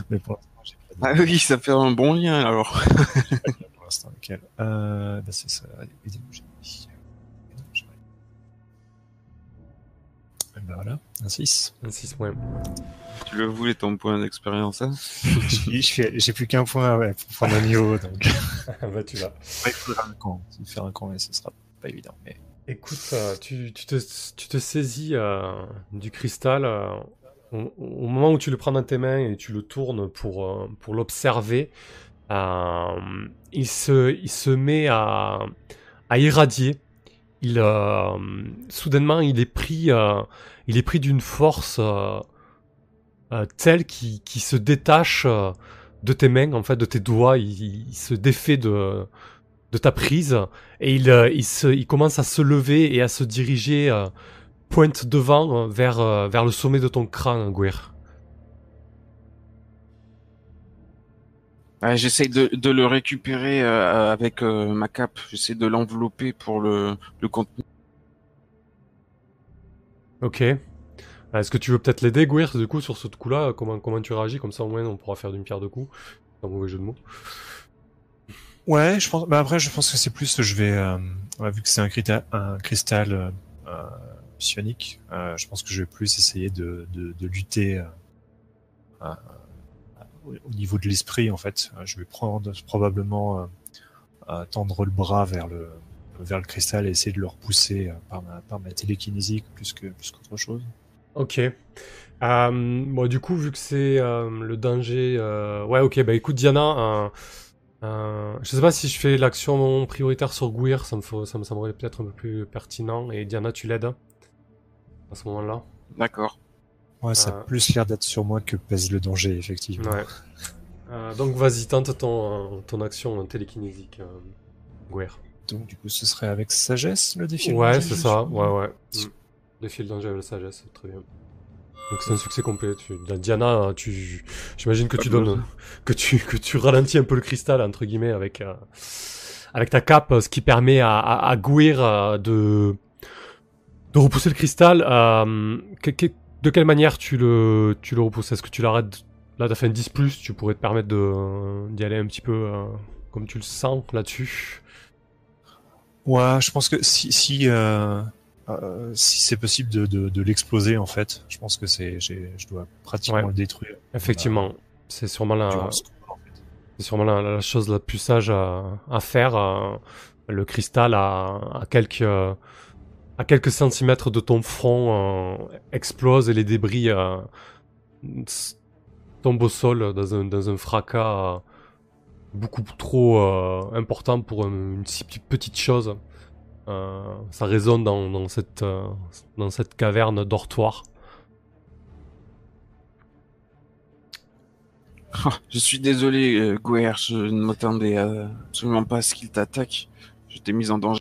Mais pour l'instant, j'ai pas de
Ah oui, ça fait un bon lien alors.
j'ai pas de lien pour l'instant avec elle. Euh, bah c'est ça. Aidez-moi, j'ai ben voilà, un 6.
Un 6 points.
Tu le voulais ton point d'expérience, hein
Je fais- J'ai plus qu'un point ouais, pour prendre un niveau, donc.
bah, tu vas.
Ouais, il faudra un camp. Faire un camp, et ce sera pas évident. Mais
Écoute, euh, tu, tu te, tu te saisis euh, du cristal euh, au, au moment où tu le prends dans tes mains et tu le tournes pour, pour l'observer. euh, il, se, il se met à, à irradier. Il, euh, soudainement, il est pris, euh, il est pris d'une force euh, euh, telle qui, se détache euh, de tes mains, en fait, de tes doigts. Il, se défait de, ta prise et il, commence à se lever et à se diriger pointe devant vers, le sommet de ton crâne, Gouir.
Ouais, J'essaye de, le récupérer avec ma cape. J'essaie de l'envelopper pour le, le contenu.
Ok. Est-ce que tu veux peut-être l'aider, Gouir, du coup, sur ce coup-là comment, comment tu réagis Comme ça, au moins, on pourra faire d'une pierre deux coups. C'est un mauvais jeu de mots.
Ouais, je pense. Bah après, je pense que c'est plus. Je vais, euh, vu que c'est un, cristal euh, euh, psionique, euh, je pense que je vais plus essayer de, de, de lutter au au niveau de l'esprit. En fait, je vais prendre probablement tendre le bras vers le vers le cristal et essayer de le repousser euh, par ma par ma télékinésie plus que plus qu'autre chose.
Ok. Euh, bon, du coup, vu que c'est euh, le danger... euh, Ouais, ok, bah écoute, Diana, euh, euh, je sais pas si je fais l'action prioritaire sur Gouir, ça me, faut- ça me semblerait peut-être un peu plus pertinent. Et Diana, tu l'aides à ce moment-là
D'accord.
Ouais, ça a plus l'air d'être sur moi que pèse le danger, effectivement.
Ouais. Euh, donc vas-y, tente ton, ton action télékinésique, euh, Gouir.
Donc du coup, ce serait avec sagesse le défi.
Ouais, c'est ça, ouais, ouais. Mm. Défi le danger avec la sagesse, très bien. Donc c'est un succès complet. Tu... Diana, tu... j'imagine que tu donnes, que tu, que tu ralentis un peu le cristal entre guillemets avec, euh, avec ta cape, ce qui permet à, à, à Gouir euh, de, de repousser le cristal. Euh, que- que- de quelle manière tu le, tu le repousses? Est-ce que tu l'arrêtes? Là, t'as fait un 10 plus, tu pourrais te permettre de, d'y aller un petit peu euh, comme tu le sens là-dessus.
Ouais, je pense que si si euh, euh, si c'est possible de, de, de l'exploser en fait, je pense que c'est je dois pratiquement
Ouais.
le détruire.
Effectivement, c'est sûrement la,
en fait.
C'est sûrement la, la chose la plus sage à, à faire. euh, le cristal à, à quelques euh, à quelques centimètres de ton front euh, explose et les débris euh, tombent au sol dans un, dans un fracas euh, beaucoup trop euh, important pour une, une si petite chose. Euh, ça résonne dans, dans cette euh, dans cette caverne dortoir.
Ah, Je suis désolé, euh, Gouer, je ne m'attendais euh, absolument pas à ce qu'il t'attaque. J'étais mis en danger.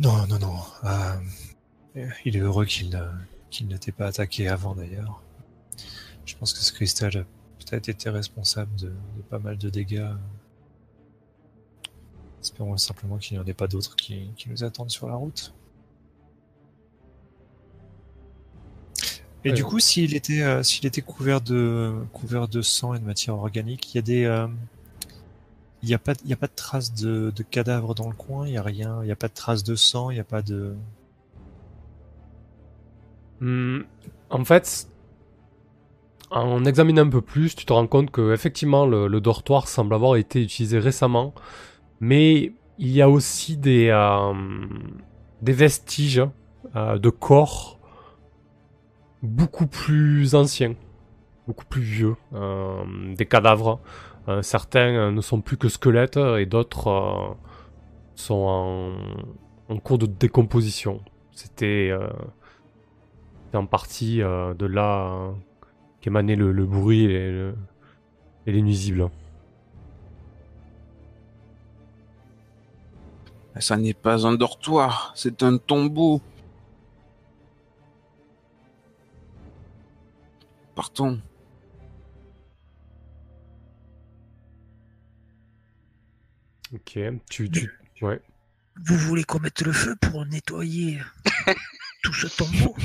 Non, non, non. euh, il est heureux qu'il ne- qu'il ne t'ait pas attaqué avant d'ailleurs. Je pense que ce cristal a peut-être été responsable de, de pas mal de dégâts. Espérons simplement qu'il n'y en ait pas d'autres qui, qui nous attendent sur la route. Et du coup, s'il était, euh, s'il était couvert de, couvert de sang et de matière organique, il y a des, euh, il n'y a pas, il y a pas de traces de, de cadavres dans le coin, il y a rien, il n'y a pas de traces de sang, il n'y a pas de.
Hmm, en fait, en examinant un peu plus, tu te rends compte que effectivement le, dortoir semble avoir été utilisé récemment, mais il y a aussi des, euh, des vestiges euh, de corps beaucoup plus anciens, beaucoup plus vieux, euh, des cadavres. Certains ne sont plus que squelettes et d'autres sont en, en cours de décomposition. C'était en partie de là qu'émanait le, le bruit et, le- Elle est nuisible.
Ça n'est pas un dortoir, c'est un tombeau. Partons.
Ok, tu, tu... Ouais.
Vous voulez qu'on mette le feu pour nettoyer tout ce tombeau?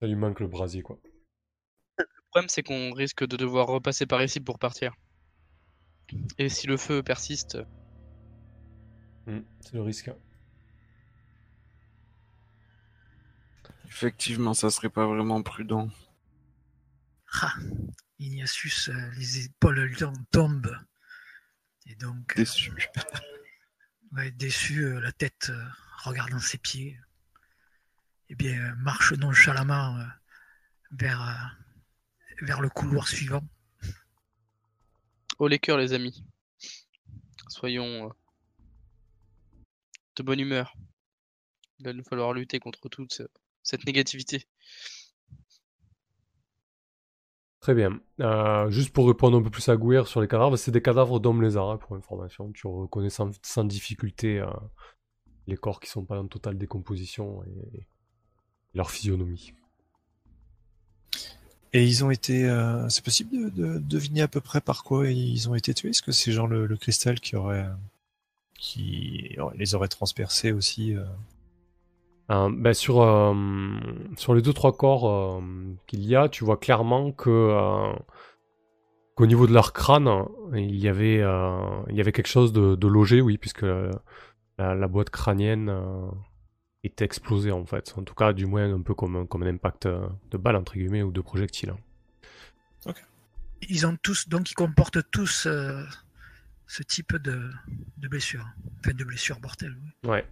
Ça lui manque le brasier, quoi.
Le problème, c'est qu'on risque de devoir repasser par ici pour partir. Et si le feu persiste,
Hmm, c'est le risque.
Effectivement, ça serait pas vraiment prudent.
Ah, Ignatius, euh, les épaules lui en tombent. Et donc, euh,
Déçu.
ouais, déçu, euh, la tête euh, regardant ses pieds. Eh bien, euh, marche nonchalamment euh, vers, euh, vers le couloir suivant.
haut les cœurs, les amis. Soyons de bonne humeur. Il va nous falloir lutter contre toute ce- cette négativité.
Très bien. Euh, juste pour répondre un peu plus à Gouir sur les cadavres, c'est des cadavres d'hommes lézards, hein, pour information. Tu reconnais sans, sans difficulté euh, les corps qui sont pas en totale décomposition et leur physionomie.
Et ils ont été. euh, c'est possible de, de deviner à peu près par quoi ils ont été tués? Est-ce que c'est genre le, le cristal qui aurait. qui les aurait transpercés aussi euh?
Euh, ben, sur, sur les deux trois corps qu'il y a, tu vois clairement que qu'au niveau de leur crâne, il y avait il y avait quelque chose de, de logé, oui, puisque la, la boîte crânienne était explosée en fait. En tout cas, du moins un peu comme, un- comme un impact euh, de balle entre guillemets ou de projectile.
Ils ont tous, donc ils comportent tous euh, ce type de, de blessure. Enfin, de blessure mortelle. oui.
Ouais,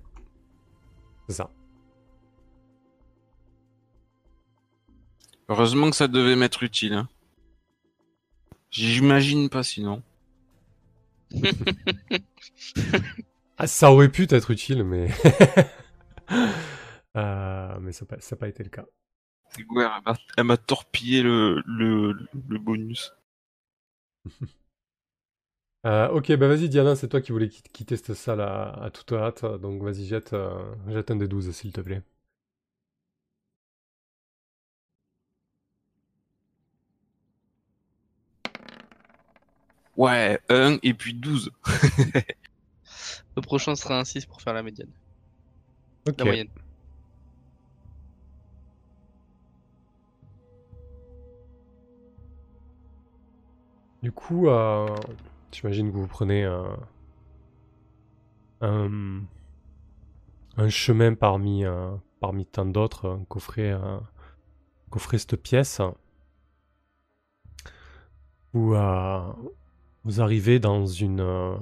c'est ça.
Heureusement que ça devait m'être utile. hein. J'imagine pas sinon.
Ah, ça aurait pu être utile, mais Euh, mais ça n'a pas, été le cas.
Ouais, elle m'a- elle m'a torpillé le, le, le bonus.
Euh, ok, bah vas-y Diana, c'est toi qui voulais quitt- quitter cette salle à, à toute hâte, donc vas-y jette, euh, jette un des 12 s'il te plaît.
Ouais, 1 et puis 12.
Le prochain sera un 6 pour faire la médiane.
Ok.
La moyenne.
Du coup, euh, j'imagine que vous prenez un, un, un chemin parmi, euh, parmi tant d'autres qu'offrait euh, qu'offrait cette pièce. Où vous arrivez dans une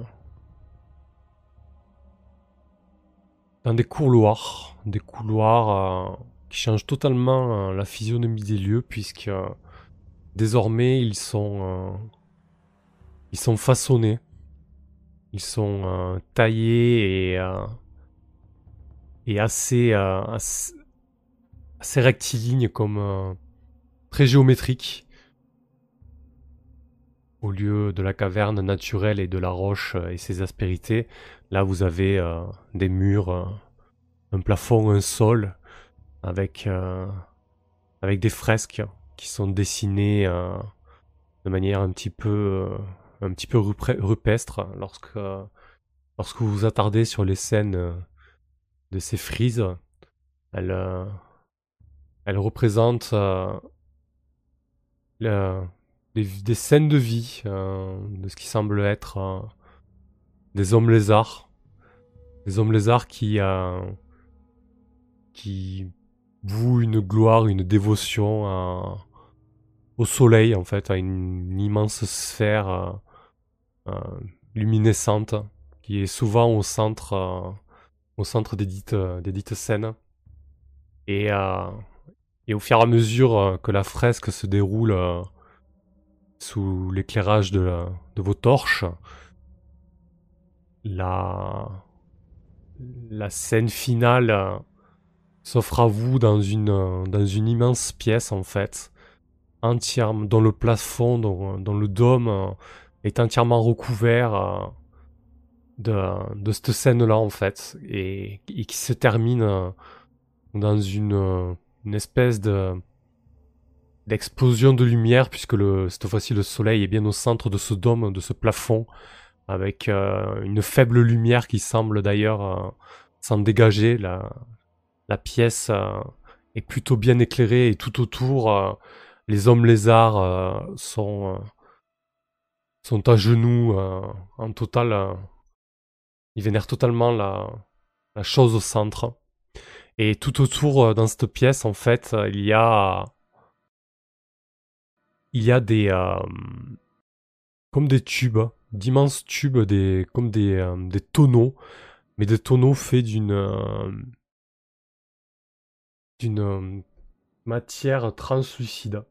dans des couloirs, des couloirs euh, qui changent totalement euh, la physionomie des lieux puisque euh, désormais ils sont ils sont façonnés, ils sont taillés et et assez, assez assez rectilignes comme très géométriques au lieu de la caverne naturelle et de la roche euh, et ses aspérités. Là, vous avez euh, des murs, euh, un plafond, un sol, avec, avec des fresques qui sont dessinées de manière un petit peu, un petit peu rupestre. Lorsque, lorsque vous vous attardez sur les scènes de ces frises, elles, elles représentent le- des, scènes de vie, euh, de ce qui semble être euh, des hommes lézards. Des hommes lézards qui, euh, qui vouent une gloire, une dévotion à- au soleil, en fait, à une, immense sphère euh, euh, luminescente qui est souvent au centre, euh, au centre des dites, euh, des dites scènes. Et, euh, et au fur et à mesure euh, que la fresque se déroule euh, sous l'éclairage de, vos torches, la, scène finale euh, s'offre à vous dans une, euh, dans une immense pièce en fait, entièrement, dont le plafond, dont, dont le dôme euh, est entièrement recouvert euh, de, de cette scène-là en fait, et, et qui se termine euh, dans euh, une espèce de d'explosion de lumière puisque le, cette fois-ci le soleil est bien au centre de ce dôme, de ce plafond, avec euh, une faible lumière qui semble d'ailleurs euh, s'en dégager. La, pièce euh, est plutôt bien éclairée et tout autour, les hommes lézards sont, à genoux en total. ils vénèrent totalement la, chose au centre. Et tout autour dans cette pièce, en fait, il y a il y a des euh, comme des tubes, d'immenses tubes, des comme des euh, des tonneaux, mais des tonneaux faits d'une euh, d'une matière translucide.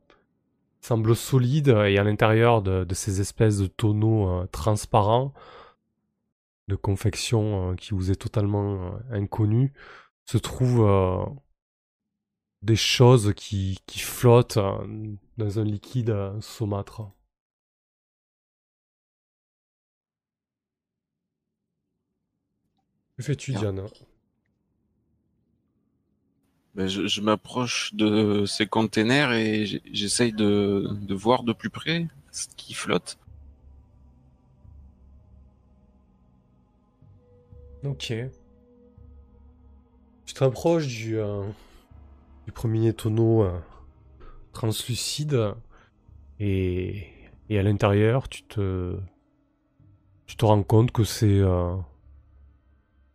Semble solide et à l'intérieur de, de ces espèces de tonneaux transparents de confection qui vous est totalement euh, inconnu se trouvent des choses qui, qui flottent dans un liquide saumâtre. Que fais-tu. Diane
Ben, je je m'approche de ces containers et j'essaye de, de voir de plus près ce qui flotte.
Ok. Tu te rapproches du, euh, du premier tonneau euh, translucide et, et à l'intérieur, tu te, tu te rends compte que c'est euh,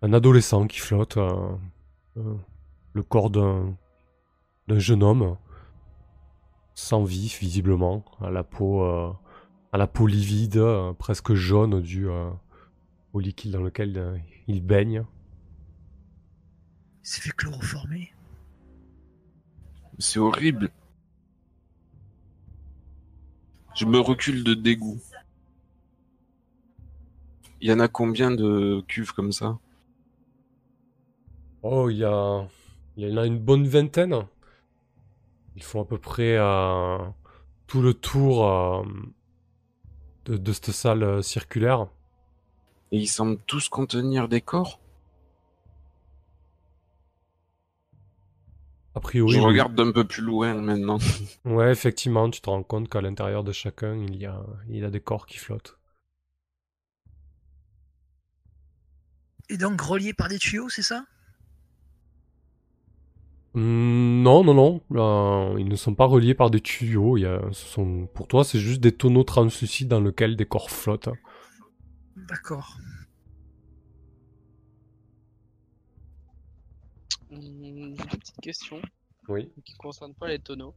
un adolescent qui flotte, euh, euh, le corps d'un d'un jeune homme sans vie visiblement, à la peau, euh, à la peau livide, euh, presque jaune dû euh, au liquide dans lequel euh, il baigne.
Il s'est fait chloroformer.
C'est horrible. Je me recule de dégoût. Il y en a combien de cuves comme ça?
Oh, il y a, il y en a une bonne vingtaine. Ils font à peu près euh, tout le tour euh, de, de cette salle euh, circulaire.
Et ils semblent tous contenir des corps?
A priori,
Je regarde d'un peu plus loin maintenant.
Ouais, effectivement, tu te rends compte qu'à l'intérieur de chacun, il y a, il y a des corps qui flottent.
Et donc relié par des tuyaux, c'est ça?
Hmm, non, non, non. euh, ils ne sont pas reliés par des tuyaux. Il y a, ce sont, pour toi, c'est juste des tonneaux translucides dans lesquels des corps flottent.
D'accord.
Petites questions
Oui.
qui ne concernent pas les tonneaux.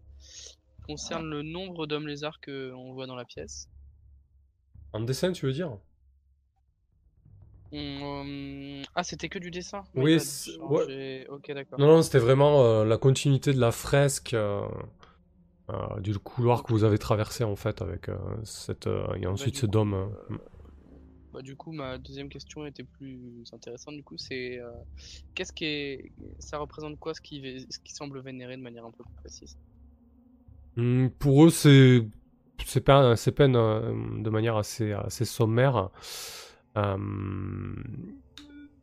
Concernent le nombre d'hommes lézards qu'on voit dans la pièce.
En dessin, tu veux dire?
Hum, Ah, c'était que du dessin?
Oui, c'est- ouais.
Ok, d'accord.
Non, non, c'était vraiment euh, la continuité de la fresque euh, euh, du couloir que vous avez traversé en fait avec euh, cette euh, et ensuite
du
ce
coup,
dôme. euh,
Bah, du coup, ma deuxième question était plus intéressante. Du coup, c'est euh, qu'est-ce qui est, ça représente quoi ce qui, vé- ce qui semble vénérer de manière un peu plus précise?
Hmm, pour eux, c'est c'est peint euh, de manière assez assez sommaire. Euh,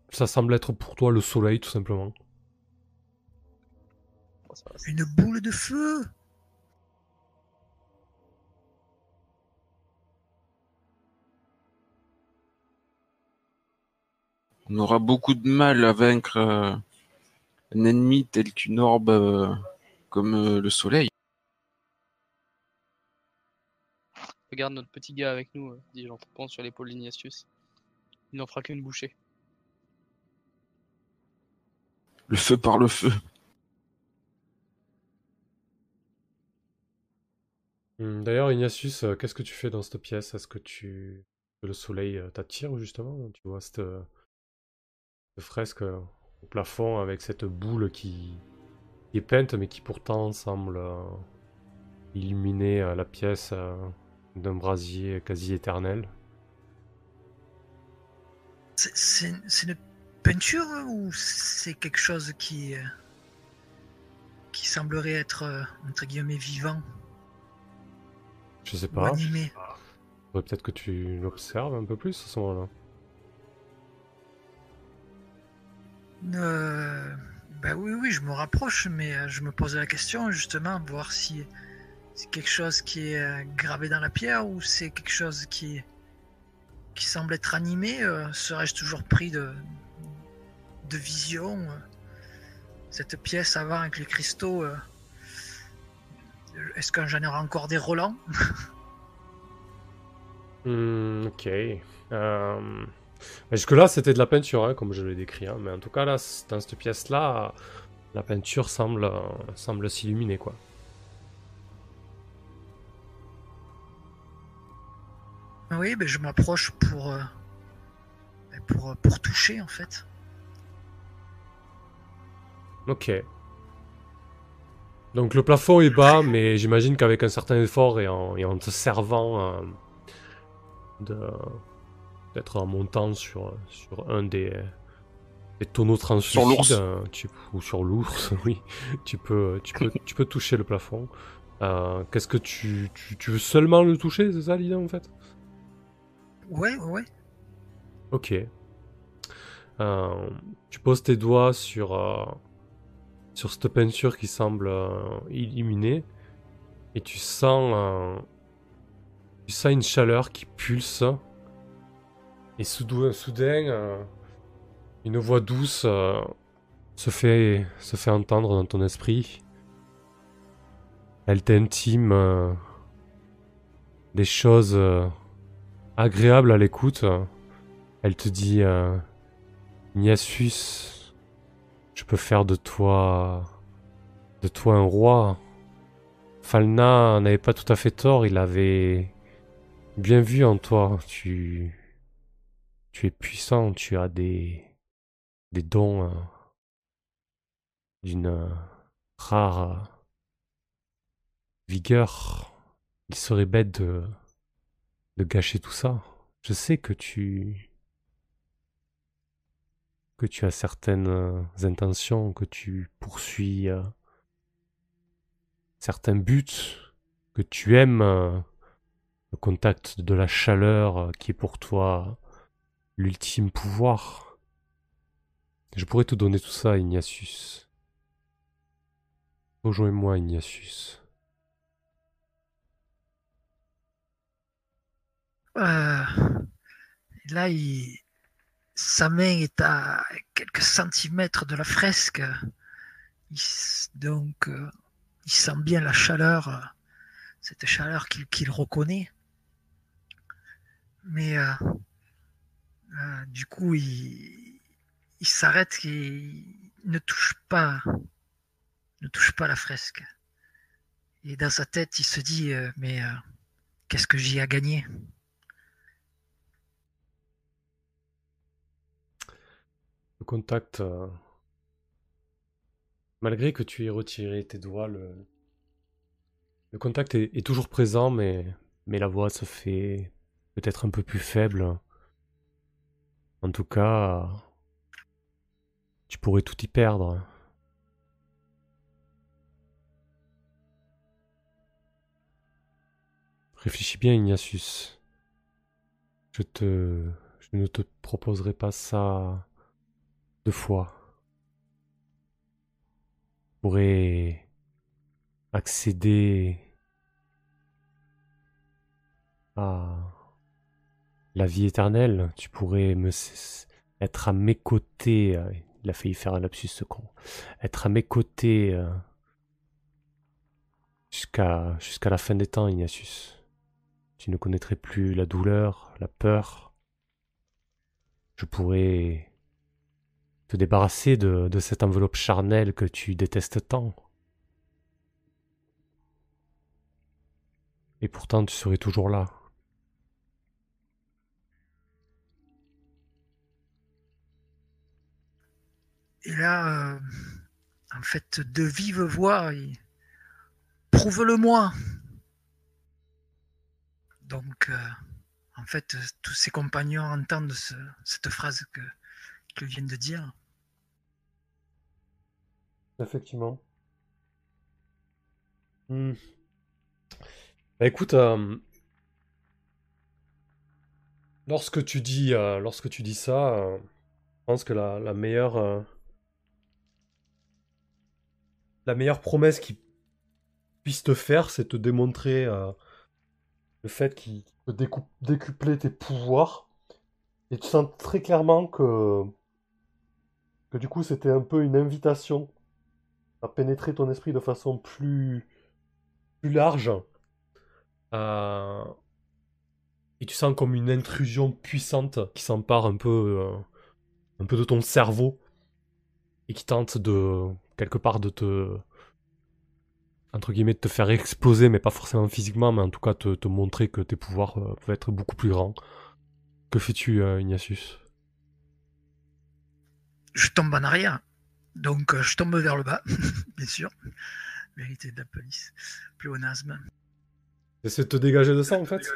ça semble être pour toi le soleil tout simplement.
Une boule de feu
On aura beaucoup de mal à vaincre euh, un ennemi tel qu'une orbe euh, comme euh, le soleil.
Regarde notre petit gars avec nous, euh, dit en tapant sur l'épaule d'Ignatius. Il n'en fera qu'une bouchée.
Le feu par le feu.
Hmm, D'ailleurs, Ignatius, euh, qu'est-ce que tu fais dans cette pièce? Est-ce que tu le soleil euh, t'attire justement? Tu vois cette, fresque euh, au plafond avec cette boule qui, qui est peinte mais qui pourtant semble euh, illuminer euh, la pièce euh, d'un brasier quasi éternel.
C'est- une peinture ou c'est quelque chose qui, qui semblerait être, entre guillemets, vivant?
Je sais
ou
pas.
animé?
Faudrait peut-être que tu l'observes un peu plus à ce moment-là.
Euh, ben oui, oui, je me rapproche, mais euh, je me pose la question justement, voir si c'est quelque chose qui est euh, gravé dans la pierre ou c'est quelque chose qui, qui semble être animé. euh, Serais-je toujours pris de, de vision Cette pièce avant avec les cristaux, est-ce que j'en encore des relents
Hmm, ok. Jusque-là, c'était de la peinture, hein, comme je l'ai décrit. hein, Mais en tout cas, là, dans cette pièce-là, la peinture semble, euh, semble s'illuminer, quoi.
Oui, ben je m'approche pour, euh, ben pour, pour toucher en fait.
Ok. Donc le plafond est bas, mais j'imagine qu'avec un certain effort et en, et en te servant euh, de peut-être en montant sur, sur un des, des tonneaux translucides,
l'ours.
euh, tu- ou sur l'ours, oui, tu peux, tu peux, tu peux toucher le plafond. Euh, Qu'est-ce que tu, tu, tu veux seulement le toucher, c'est ça l'idée en fait?
Ouais, ouais, ouais.
Ok. Euh, tu poses tes doigts sur, euh, sur cette peinture qui semble euh, illuminée et tu sens, euh, tu sens une chaleur qui pulse. Et soudain, soudain euh, une voix douce euh, se, fait, se fait entendre dans ton esprit. Elle t'intime euh, des choses agréables à l'écoute. Elle te dit euh, je peux faire de toi de toi un roi. Falna n'avait pas tout à fait tort, il avait bien vu en toi. Tu tu es puissant, tu as des dons euh, d'une rare vigueur. Il serait bête de gâcher tout ça. Je sais que tu que tu as certaines intentions, que tu poursuis euh, certains buts, que tu aimes euh, le contact de la chaleur euh, qui est pour toi l'ultime pouvoir. Je pourrais te donner tout ça, Ignatius. Rejoins-moi, Ignatius.
Euh, là, sa main est à quelques centimètres de la fresque. Donc, euh, il sent bien la chaleur, cette chaleur qu'il qu'il reconnaît. Mais euh, euh, du coup, il, s'arrête et ne touche pas, ne touche pas la fresque. Et dans sa tête, il se dit euh, mais euh, qu'est-ce que j'y ai à gagner?
Le contact, euh, malgré que tu aies retiré tes doigts, le, contact est, toujours présent, mais la voix se fait peut-être un peu plus faible. En tout cas, tu pourrais tout y perdre. Réfléchis bien, Ignatius. Je te, je ne te proposerai pas ça deux fois. Tu pourrais accéder à la vie éternelle. Tu pourrais me être à mes côtés. euh, Il a failli faire un lapsus ce. Être à mes côtés euh, jusqu'à la fin des temps, Ignatius. Tu ne connaîtrais plus la douleur, la peur. Je pourrais te débarrasser de cette enveloppe charnelle que tu détestes tant. Et pourtant tu serais toujours là.
Et là, euh, en fait, de vive voix, prouve-le-moi. Donc, euh, en fait, tous ses compagnons entendent ce- cette phrase que qu'il vient de dire.
Effectivement. Hmm. Bah écoute, euh, lorsque tu dis, lorsque tu dis ça, je pense que la, meilleure, la meilleure promesse qu'il puisse te faire, c'est te démontrer euh, le fait qu'il peut décupler tes pouvoirs. Et tu sens très clairement que, que du coup c'était un peu une invitation à pénétrer ton esprit de façon plus, plus large. Euh, Et tu sens comme une intrusion puissante qui s'empare un peu, euh, un peu de ton cerveau et qui tente de, quelque part, de te, entre guillemets, de te faire exploser, mais pas forcément physiquement, mais en tout cas te, te montrer que tes pouvoirs euh, peuvent être beaucoup plus grands. Que fais-tu, euh, Ignatius?
Je tombe en arrière. Donc, euh, je tombe vers le bas, bien sûr. Vérité de la police. Pléonasme.
Essaies de te dégager de ça, en fait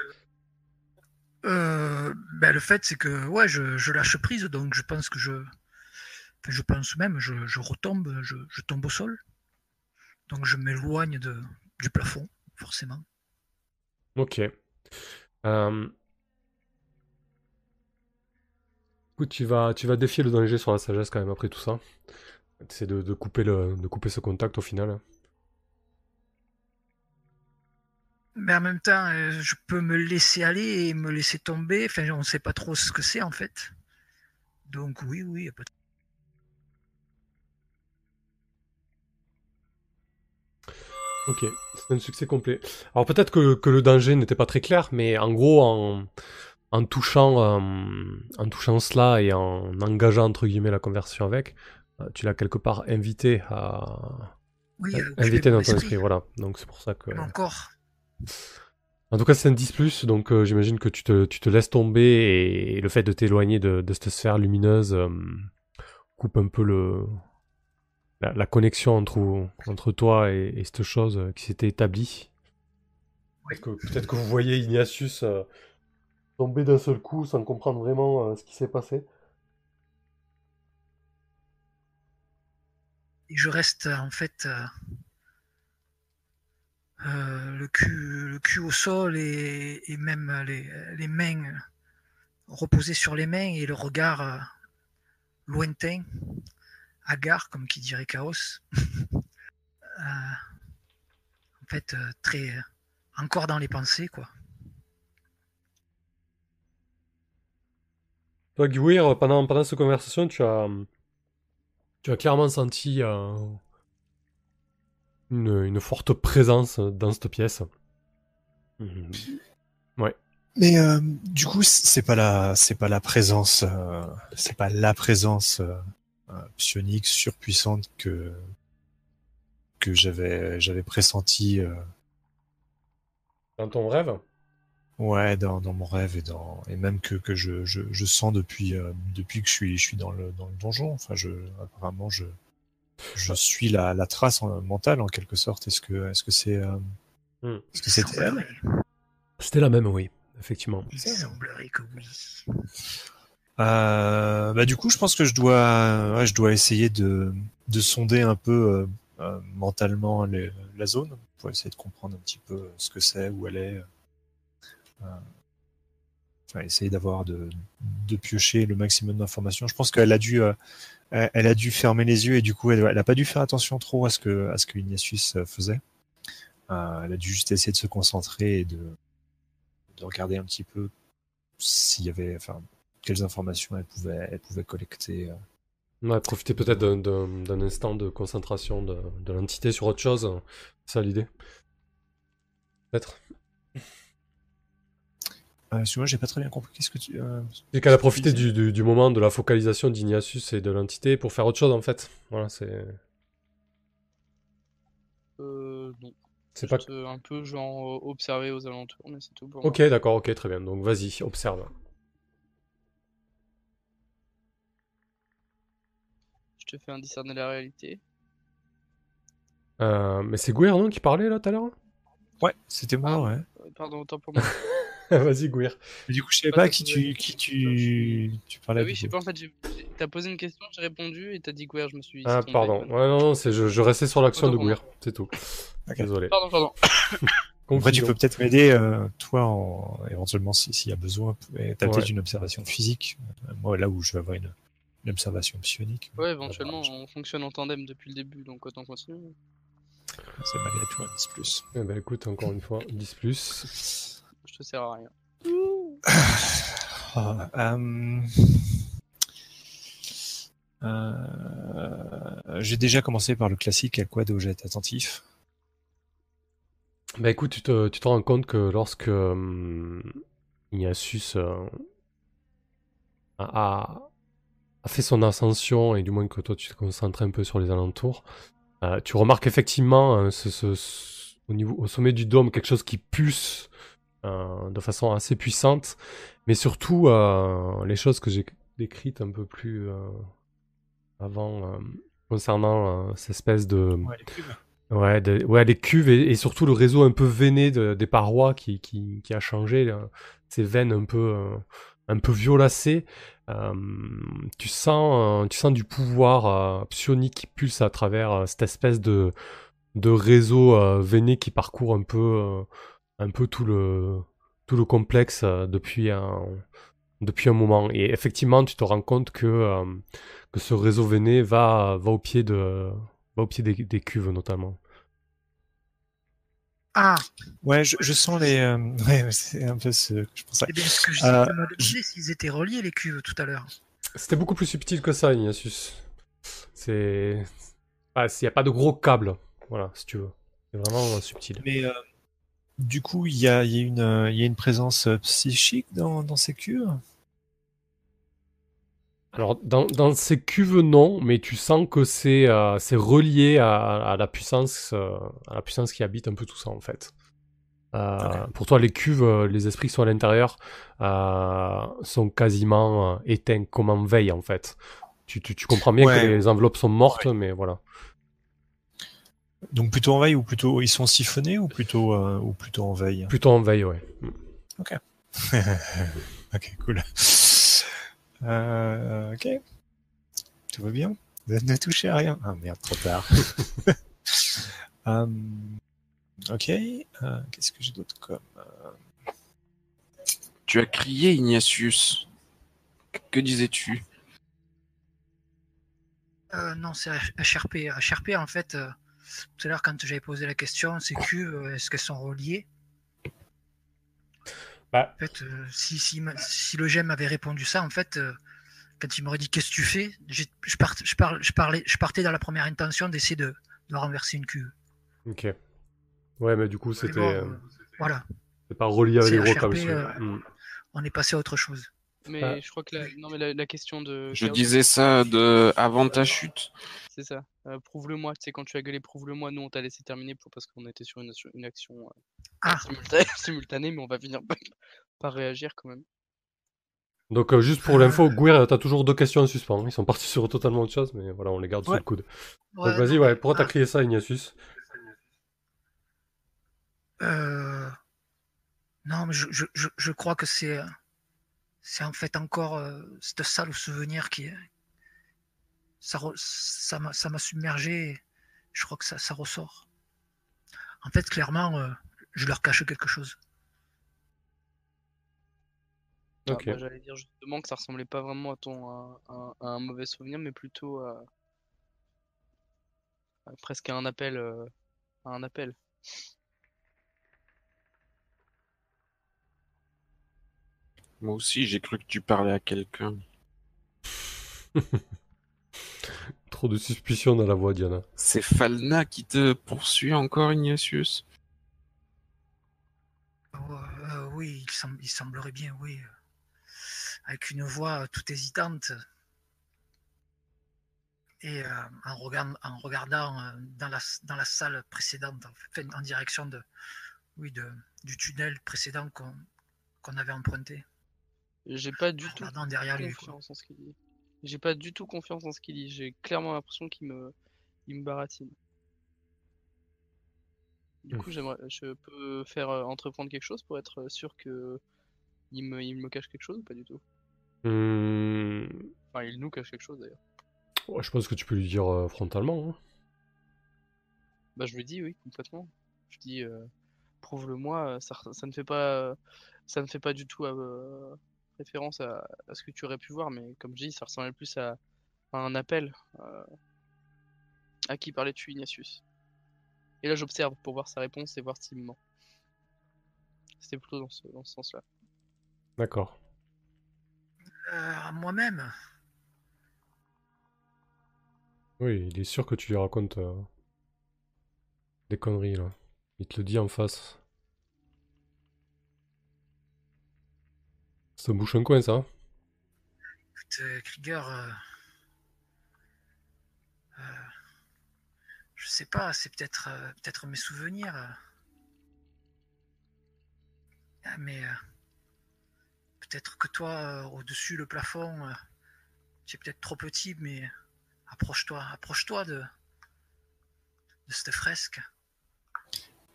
Euh, ben, le fait, c'est que ouais, je, je lâche prise, donc je pense que je. Enfin, je pense même, je, je retombe, je, je tombe au sol. Donc je m'éloigne du plafond, forcément.
Ok. Euh, Écoute, tu vas, tu vas défier le danger sur la sagesse quand même après tout ça. C'est de, de couper le, de couper ce contact au final.
Mais en même temps, euh, je peux me laisser aller et me laisser tomber. Enfin, on ne sait pas trop ce que c'est en fait. Donc oui, oui, y a pas de-
Ok, c'est un succès complet. Alors peut-être que, que le danger n'était pas très clair, mais en gros, en, en touchant, euh, en touchant cela et en engageant entre guillemets la conversation avec, euh, tu l'as quelque part invité à
oui, euh,
invité dans ton esprit, voilà. Donc c'est pour ça que.
Encore.
En tout cas, c'est un 10 donc euh, j'imagine que tu te, tu te laisses tomber et, et le fait de t'éloigner de, de cette sphère lumineuse euh, coupe un peu le la, la connexion entre, entre toi et, et cette chose euh, qui s'était établie.
Oui.
Parce que peut-être que vous voyez Ignatius euh, tomber d'un seul coup sans comprendre vraiment euh, ce qui s'est passé.
Et je reste en fait euh, euh, le, cul, le cul au sol et, et même les, les mains reposées sur les mains et le regard euh, lointain, hagard, comme qui dirait Chaos. Euh, en fait, euh, très encore dans les pensées, quoi.
Toi, Guir, pendant, pendant cette conversation, tu as, tu as clairement senti euh, une, une forte présence dans cette pièce. Mhm.
Mais euh, du coup, c'est pas la, c'est pas la présence, euh, c'est pas la présence euh, euh, psionique surpuissante que que j'avais, j'avais pressenti. euh,
Dans ton rêve?
Ouais, dans, dans mon rêve et dans et même que, que je, je, je sens depuis euh, depuis que je suis je suis dans le dans le donjon. Enfin, je apparemment je je suis la, la trace en- mentale en quelque sorte. Est-ce que est-ce que c'est euh,
Hmm.
est-ce que c'était elle?
C'était la même, oui, effectivement.
il semblerait que oui.
Euh, bah du coup, je pense que je dois, ouais, je dois essayer de, de sonder un peu euh, euh, mentalement la zone pour essayer de comprendre un petit peu ce que c'est, où elle est. Enfin, essayer d'avoir de, de piocher le maximum d'informations. Je pense qu'elle a dû, elle a dû fermer les yeux et du coup, elle, elle a pas dû faire attention trop à ce que, à ce que Ignatius faisait. Elle a dû juste essayer de se concentrer et de, de regarder un petit peu s'il y avait, enfin, quelles informations elle pouvait, elle pouvait collecter. euh.
Ouais, profiter peut-être d'un- instant de concentration de, de l'entité sur autre chose. C'est ça l'idée Peut-être.
Euh, excuse-moi, j'ai pas très bien compris. Qu'est-ce que tu. euh,
C'est qu'elle a profité du, du, du moment de la focalisation d'Ignatius et de l'entité pour faire autre chose en fait. Voilà, c'est.
Euh, non.
C'est pas.
Euh, un peu genre observer aux alentours, mais c'est tout pour
Ok,
moi.
d'accord, ok, très bien. Donc vas-y, observe.
Te fais un discerner la réalité.
Euh, mais c'est Gouir, non, qui parlait là tout à l'heure
Ouais, c'était moi, ouais.
Euh, Pardon, autant pour moi.
Vas-y, Gouir.
Du coup, je savais
Ouais,
pas qui tu, qui tu, tu parlais.
Ah oui, je sais pas, en fait, t'as posé une question, j'ai répondu et t'as dit Gouer, je me suis dit.
Ah, pardon. Ouais, non, non, c'est, je, je restais sur l'action de. Gouir, c'est tout.
Ok.
Désolé.
Pardon, pardon.
Après, tu peux peut-être m'aider, euh, toi, en, éventuellement, si- s'il y a besoin. Et T'as
Ouais.
peut-être une observation physique. Euh, Moi, là où je vais avoir une, une observation psionique.
Ouais, éventuellement, on fonctionne en tandem depuis le début, donc autant continuer.
C'est malgré tout un 10 plus.
Eh ben écoute, encore une fois, 10 plus.
Je te sers à rien.
Ah, euh, euh, J'ai déjà commencé par le classique à quoi dois-je être attentif
Bah écoute, tu te, tu te rends compte que lorsque hum, Ignatius euh, a, a- fait son ascension, et du moins que toi tu te concentres un peu sur les alentours, euh, tu remarques effectivement ce- ce- ce- au, niveau, au sommet du dôme quelque chose qui pulse euh, de façon assez puissante, mais surtout euh, les choses que j'ai décrites un peu plus avant concernant cette espèce de... Ouais, de- ouais, les cuves et, et surtout le réseau un peu veiné de- des parois qui, qui, qui a changé, là. ces veines un peu, un peu violacées. Euh, tu, sens, euh, tu sens du pouvoir euh, psionique qui pulse à travers cette espèce de, de réseau veiné qui parcourt un peu, un peu tout, le, tout le complexe depuis, un, depuis un moment. Et effectivement, tu te rends compte que, que ce réseau veiné va, va au pied de va au pied des cuves notamment.
Ah,
Ouais, je, je sens les. euh, Ouais, c'est un peu ce que je pensais.
c'est bien ce que je
Euh,
s'ils étaient reliés les cuves tout à l'heure.
C'était beaucoup plus subtil que ça, Ignatius. C'est. Ah, il n'y a pas de gros câbles, voilà, si tu veux. C'est vraiment euh, subtil.
Mais euh, du coup, il y a, il y, a une, il y a une présence psychique dans, dans ces cuves?
Alors, dans, dans ces cuves, non, mais tu sens que c'est euh, relié à, à la puissance, euh, à la puissance qui habite un peu tout ça, en fait. Euh, Pour toi, les cuves, les esprits qui sont à l'intérieur sont quasiment éteints, comme en veille, en fait? Tu, tu, tu comprends bien
Ouais.
que les enveloppes sont mortes, mais voilà.
Donc plutôt en veille ou plutôt ils sont siphonnés ou plutôt ou plutôt en veille?
Plutôt en veille, ouais.
Ok, cool. Euh, ok. Tout va bien Ne ne touchez à rien. Ah merde, trop tard. Hum, ok. euh, Qu'est-ce que j'ai d'autre comme euh,
Tu as crié, Ignatius. Que, que disais-tu?
Euh, non, c'est HRP. HRP, en fait, euh, tout à l'heure, quand j'avais posé la question, ces cuves, euh, est-ce qu'elles sont reliées?
Bah.
En fait, euh, si, si, ma- si le GEM avait répondu ça, en fait, euh, quand il m'aurait dit qu'est-ce que tu fais, je, part- je, parle- je, parlais, je partais dans la première intention d'essayer de, de renverser une cuve.
Ok. Ouais, mais du coup, c'était
bon,
euh,
voilà,
c'est pas relié avec les gros celui-là. Mm.
on est passé à autre chose.
Mais
Bah.
je crois que la, non, mais la, la question de.
Je
Chaos,
disais ça de avant ta chute.
C'est ça. Euh, prouve-le-moi. Tu sais, quand tu as gueulé, prouve-le-moi. Nous, on t'a laissé terminer pour... parce qu'on était sur une, action- une action euh,
Ah.
simultanée, simultanée, mais on va finir par, réagir quand même.
Donc, euh, juste pour l'info, Gouir, t'as toujours deux questions en suspens. Ils sont partis sur totalement autre chose, mais voilà, on les garde sous le coude.
Ouais,
Donc, vas-y, ouais, pourquoi t'as
ah,
crié ça, Ignatius?
Euh, Non, mais je, je, je, je crois que c'est euh, c'est en fait encore euh, cette sale souvenir qui est ça re- ça m'a ça m'a submergé. et Je crois que ça ça ressort. En fait, clairement, euh, je leur cache quelque chose.
Ah,
Ok.
bah, J'allais dire justement que ça ressemblait pas vraiment à ton à, à- à un mauvais souvenir, mais plutôt à, à presque à un appel. euh, à un appel.
Moi aussi, j'ai cru que tu parlais à quelqu'un.
Trop de suspicion dans la voix, Diana.
C'est Falna qui te poursuit encore, Ignatius?
Euh, euh, oui, il, sem- il semblerait bien, oui. Avec une voix toute hésitante. Et euh, en, regard- en regardant euh, dans, la, dans la salle précédente, en, fait, en direction de, oui, de, du tunnel précédent qu'on qu'on avait emprunté.
J'ai pas du tout
derrière lui.
confiance en ce qu'il dit. J'ai pas du tout confiance en ce qu'il dit. J'ai clairement l'impression qu'il me, il me baratine. Du coup, j'aimerais, je peux faire euh, entreprendre quelque chose pour être sûr que il me, il me cache quelque chose ou pas du tout?
Hmm,
Enfin, il nous cache quelque chose d'ailleurs.
ouais, je pense que tu peux lui dire euh, frontalement. hein.
Bah, je lui dis oui, complètement. Je dis, euh, retrouve-le moi, ça, ça ne fait pas, ça ne fait pas du tout euh, référence à, à ce que tu aurais pu voir, mais comme je dis, ça ressemblait plus à, à un appel. euh, à qui parlais-tu, Ignatius Et là, j'observe pour voir sa réponse et voir s'il me ment. C'était plutôt dans ce, dans ce sens-là.
D'accord.
Euh, à moi-même.
Oui, il est sûr que tu lui racontes euh, des conneries là. Il te le dit en face. Ça bouche un coin ça.
Écoute, euh, Krieger, euh, euh, je sais pas, c'est peut-être euh, peut-être mes souvenirs. euh. Ah, mais euh, peut-être que toi, euh, au-dessus le plafond, euh, tu es peut-être trop petit, mais approche-toi, approche-toi de, de cette fresque.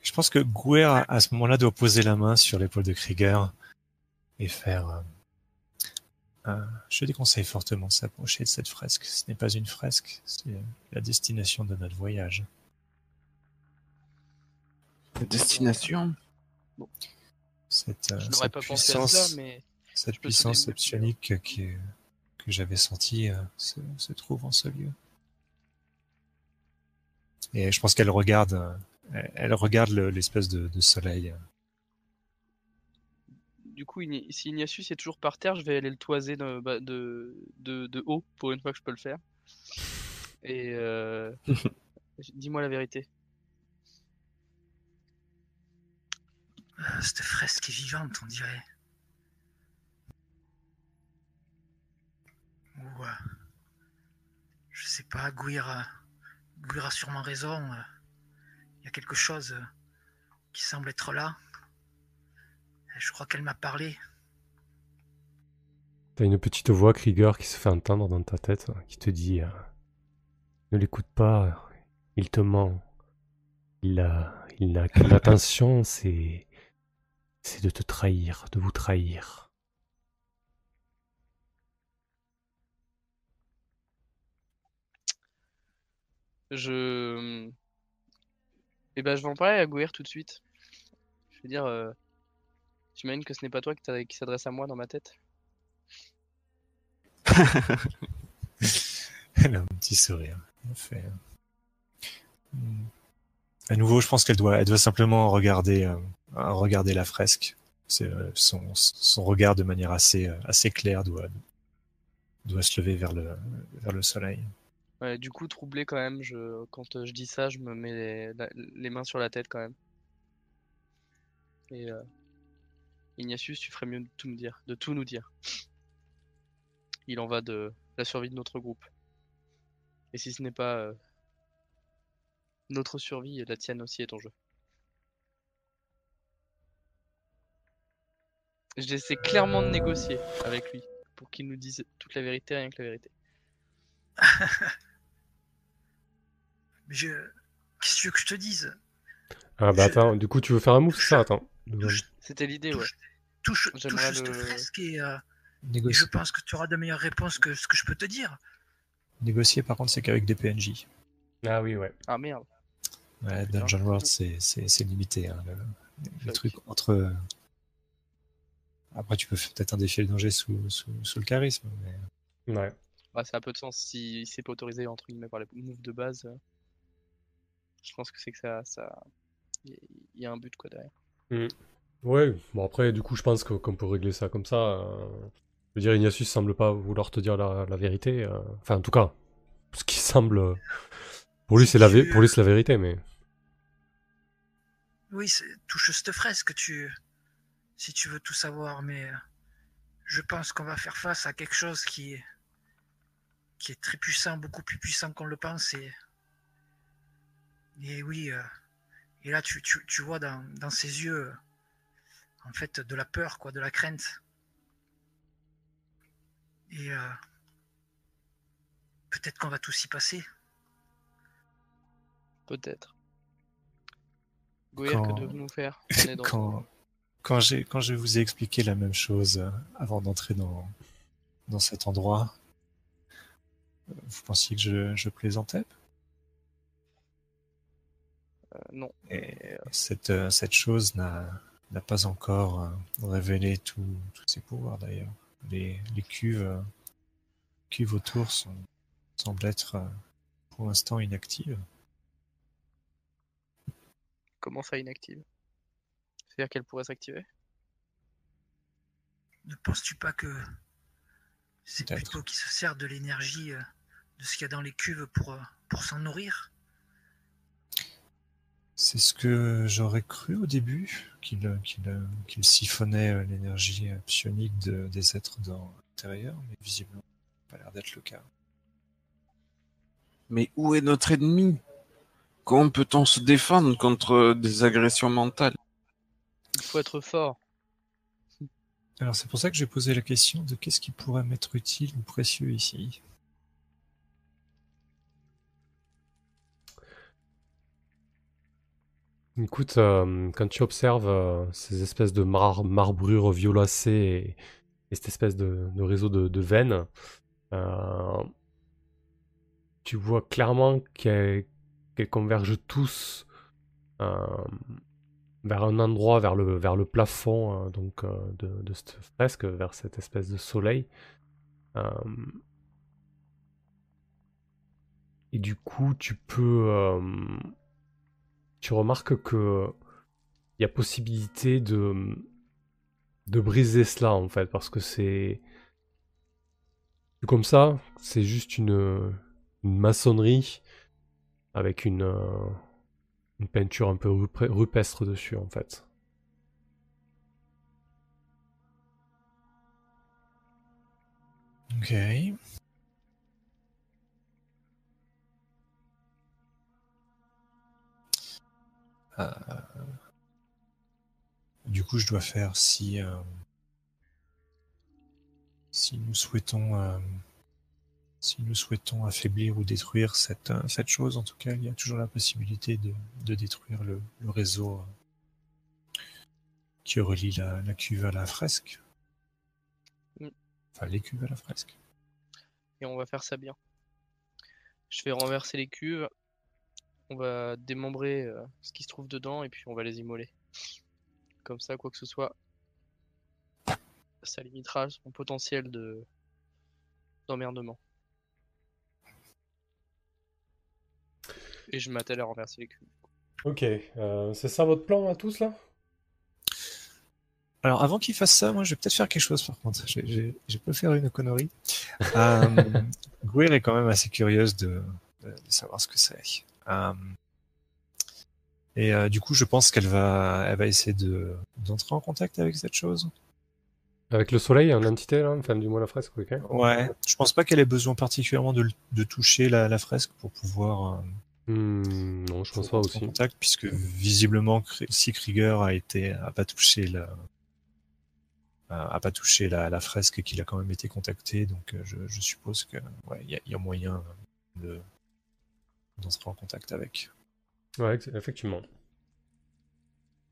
Je pense que Gouer, à à ce moment-là, doit poser la main sur l'épaule de Krieger et faire. euh, euh, je déconseille fortement de s'approcher de cette fresque. Ce n'est pas une fresque, c'est la destination de notre voyage.
La destination
Cette, euh,
Je n'aurais
cette
pas pensé à
puissance,
cela, mais
cette puissance psionique qui, que j'avais sentie euh, se, se trouve en ce lieu. Et je pense qu'elle regarde, euh, elle- regarde le- l'espèce de, de soleil.
Du coup, si Ignatius est toujours par terre, je vais aller le toiser de, bah, de, de, de haut pour une fois que je peux le faire. Et euh, dis-moi la vérité.
Cette fresque est vivante, on dirait. Ou, euh, je sais pas, Gouir, euh, Gouir a sûrement raison. euh, Il y a quelque chose qui semble être là. Je crois qu'elle m'a parlé.
T'as une petite voix Krieger qui se fait entendre dans ta tête, euh, qui te dit euh, Ne l'écoute pas, il te ment. Il a, il a qu'une intention, c'est, c'est de te trahir, de vous trahir.
Je. Eh ben, je vais en parler à Gouir tout de suite. Je vais dire. Euh... J'imagine que ce n'est pas toi qui s'adresse à moi dans ma tête.
Elle a un petit sourire. Fait, euh. À nouveau, je pense qu'elle doit, elle doit simplement regarder, euh, regarder la fresque. Euh, son, son regard de manière assez, assez claire doit, doit se lever vers le, vers le soleil.
Ouais, du coup, troublé quand même, je... quand je dis ça, je me mets les, mains sur la tête quand même. Et euh, Ignatius, tu ferais mieux de tout me dire, de tout nous dire. Il en va de la survie de notre groupe. Et si ce n'est pas euh, notre survie, la tienne aussi est en jeu. J'essaie clairement de négocier avec lui pour qu'il nous dise toute la vérité, rien que la vérité.
Mais je. Qu'est-ce que tu veux que je te dise?
Ah bah
Je-
attends, du coup tu veux faire un move, c'est ça? Attends.
C'était l'idée, ouais.
touche, touche, cette
le-
fresque et, euh, et je pense que tu auras de meilleures réponses que ce que je peux te dire.
négocier par contre, c'est qu'avec des PNJ.
Ah oui, ouais.
Ah merde.
Ouais,
Putain.
Dungeon World, c'est, c'est, c'est limité. Hein, le, le truc entre. Après, tu peux peut-être un défi de danger sous, sous, sous le charisme. Mais...
Ouais.
Bah, ça a peu de sens si c'est pas autorisé entre guillemets par les moves de base. euh, Je pense que c'est que ça, ça, il y- il y a un but quoi derrière.
Ouais, bon après, du coup, je pense que- qu'on peut régler ça comme ça. euh, Je veux dire, Ignatius semble pas vouloir te dire la, la vérité. euh, Enfin, en tout cas, ce qui semble... euh, Pour lui, c'est la, vé- pour lui, c'est la vérité, mais...
Oui, c'est- touche cette fresque, tu, si tu veux tout savoir, mais je pense qu'on va faire face à quelque chose qui est, qui est très puissant, beaucoup plus puissant qu'on le pense. Et, et oui, euh, et là, tu, tu, tu vois dans, dans ses yeux, en fait, de la peur, quoi, de la crainte. Et euh, peut-être qu'on va tous y passer.
Peut-être. Goyer,
Quand-
que devons-nous faire? On est dans-
quand, quand, j'ai, quand je vous ai expliqué la même chose euh, avant d'entrer dans, dans cet endroit, euh, vous pensiez que je, je plaisantais
non.
Et cette, euh, cette chose n'a n'a pas encore euh, révélé tout- tous ses pouvoirs d'ailleurs. Les, les cuves, euh, cuves autour sont, semblent être euh, pour l'instant inactives.
Comment ça inactive C'est-à-dire qu'elle pourrait s'activer?
Ne penses-tu pas que c'est
Peut-être.
plutôt qu'ils se servent de l'énergie euh, de ce qu'il y a dans les cuves pour, euh, pour s'en nourrir?
C'est ce que j'aurais cru au début, qu'il siphonnait euh, l'énergie euh, psionique de- des êtres dans l'intérieur, mais visiblement, ça n'a pas l'air d'être le cas.
Mais où est notre ennemi? Comment peut-on se défendre contre des agressions mentales?
Il faut être fort.
Alors c'est pour ça que j'ai posé la question de qu'est-ce qui pourrait m'être utile ou précieux ici?
Écoute, euh, quand tu observes euh, ces espèces de mar- marbrures violacées et, et cette espèce de, réseau de, veines, euh, tu vois clairement qu'elles convergent tous vers un endroit, vers le, vers le plafond donc, de, de cette fresque, vers cette espèce de soleil. Et du coup, tu peux... tu remarques que il y a possibilité de de briser cela en fait parce que c'est comme ça c'est juste une, maçonnerie avec une euh, une peinture un peu rupestre dessus en fait
Ok. Euh, Du coup, je dois faire si euh, si nous souhaitons euh, si nous souhaitons affaiblir ou détruire cette cette chose. En tout cas, il y a toujours la possibilité de, de détruire le, le réseau qui relie la, la cuve à la fresque.
Mm.
Enfin, les cuves à la fresque.
Et on va faire ça bien. Je vais renverser les cuves. On va démembrer euh, ce qui se trouve dedans et puis on va les immoler. Comme ça, quoi que ce soit, ça limitera son potentiel de d'emmerdement. Et je m'attelle à renverser les cuves.
ok euh, c'est ça votre plan à tous là?
Alors, avant qu'il fasse ça, moi, je vais peut-être faire quelque chose, par contre. J'ai- pas faire une connerie. Euh, est quand même assez curieuse de, de, de savoir ce que c'est. Euh, et euh, du coup, je pense qu'elle va, elle va essayer de d'entrer en contact avec cette chose.
avec le soleil en entité là enfin du moins la fresque ok
Ouais. Je pense pas qu'elle ait besoin particulièrement de, de toucher la, la fresque pour pouvoir. euh,
Hmm, non je pense pas aussi
contact, puisque visiblement, si Krieger a été, a pas touché la, a pas touché la, la fresque et qu'il a quand même été contacté, donc euh, je, je suppose que, ouais, il y a, il y a moyen de, d'entrer en contact avec.
ouais effectivement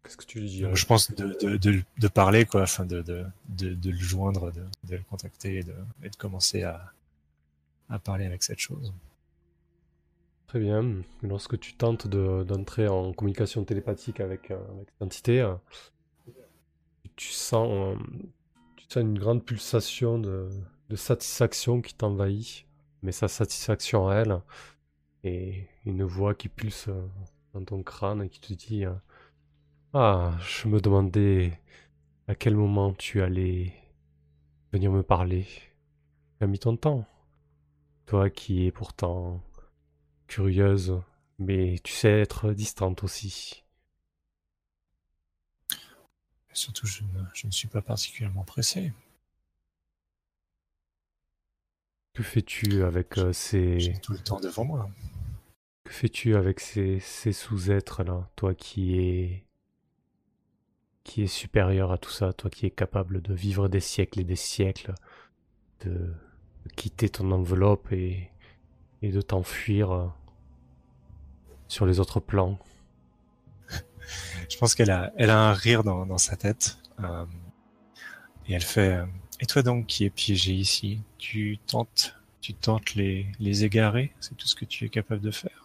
qu'est-ce que tu lui dis
je pense de, de, de, de parler, quoi, afin de, le joindre, de, le contacter et de, et commencer à, à parler avec cette chose.
Très bien. Lorsque tu tentes de- d'entrer en communication télépathique avec, euh, avec cette entité, euh, tu sens, euh, tu sens une grande pulsation de, de satisfaction qui t'envahit, mais sa satisfaction à elle, et une voix qui pulse dans ton crâne et qui te dit euh, Ah, je me demandais à quel moment tu allais venir me parler. Tu as mis ton temps. Toi qui es pourtant curieuse, mais tu sais être distante aussi.
Et surtout, je ne, je ne suis pas particulièrement pressé.
Que fais-tu avec euh, ces
J'ai tout le temps devant moi.
Que fais-tu avec ces, ces sous-êtres là, toi qui es qui est supérieur à tout ça, toi qui es capable de vivre des siècles et des siècles, de, quitter ton enveloppe et, et de t'enfuir euh, sur les autres plans?
Je pense qu'elle a, elle a un rire dans, dans sa tête. euh, et elle fait euh, Et toi donc qui es piégé ici, tu tentes, tu tentes les, les égarer? C'est tout ce que tu es capable de faire?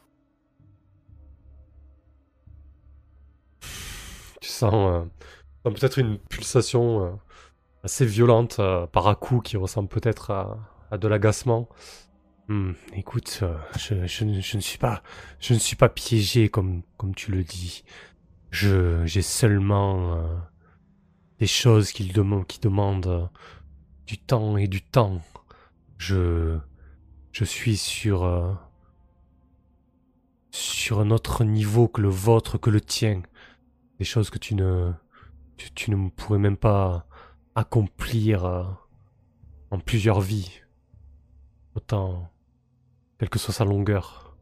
Sens, euh, peut-être une pulsation euh, assez violente euh, par à coup qui ressemble peut-être à, à de l'agacement. Hmm, écoute, je, ne- suis pas, je ne suis pas piégé comme, comme tu le dis. Je, j'ai seulement des choses qui, demandent, qui demandent du temps et du temps. Je, je suis sur, sur un autre niveau que le vôtre, que le tien. Des choses que tu ne, pourrais même pas accomplir euh, en plusieurs vies. Autant, quelle que soit sa longueur.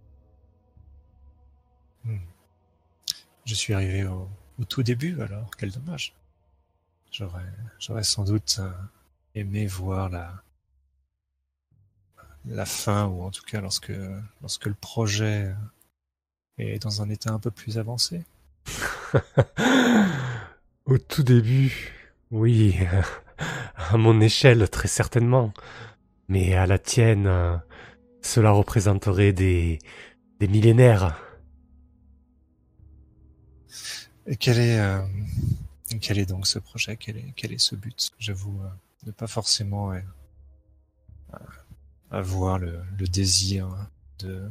Je suis arrivé au, tout début, alors quel dommage. J'aurais, sans doute euh, aimé voir la, fin, ou en tout cas lorsque le projet est dans un état un peu plus avancé.
Au tout début, oui, à mon échelle très certainement, mais à la tienne, cela représenterait des, des millénaires.
Et quel est, euh, quel est donc ce projet? Quel est, quel est ce but? J'avoue euh, ne pas forcément euh, euh, avoir le, le désir de,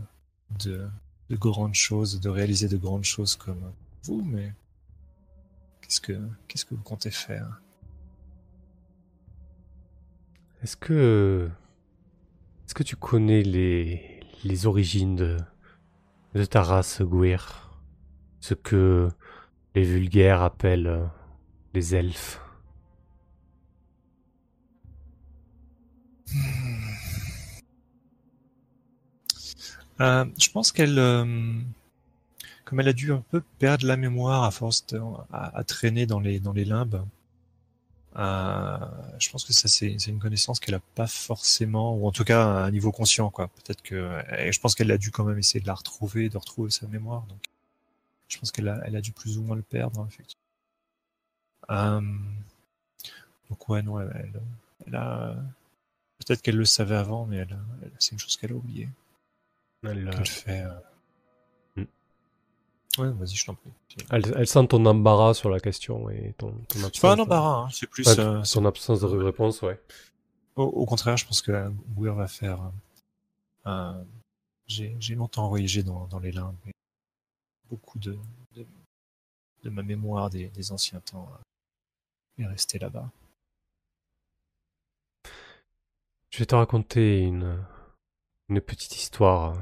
de, de grandes choses, de réaliser de grandes choses comme vous, mais qu'est-ce que, qu'est-ce que vous comptez faire?
Est-ce que, est-ce que tu connais les, les origines de, de ta race Gouir? Ce que les vulgaires appellent euh, les elfes.
Euh, je pense qu'elle, euh, comme elle a dû un peu perdre la mémoire à force de, à, à traîner dans les dans les limbes, euh, je pense que ça c'est une connaissance qu'elle a pas forcément, ou en tout cas à un niveau conscient quoi. Peut-être que, et je pense qu'elle a dû quand même essayer de la retrouver, de retrouver sa mémoire. Donc, je pense qu'elle a elle a dû plus ou moins le perdre hein, effectivement. Euh, donc ouais non, elle, elle, elle a peut-être qu'elle le savait avant, mais elle, elle- c'est une chose qu'elle a oubliée.
Elle,
Qu'elle fait. euh. Ouais, vas-y, je t'en prie.
elle, elle sent ton embarras sur la question et ton, ton absence.
C'est pas un embarras, hein, c'est plus. Euh,
ton absence de réponse, ouais.
au, au contraire, je pense que la Weir va faire. euh, un- J'ai longtemps voyagé dans, dans les limbes. beaucoup de, de, de ma mémoire des, des anciens temps euh, est restée là-bas.
Je vais te raconter une, une petite histoire.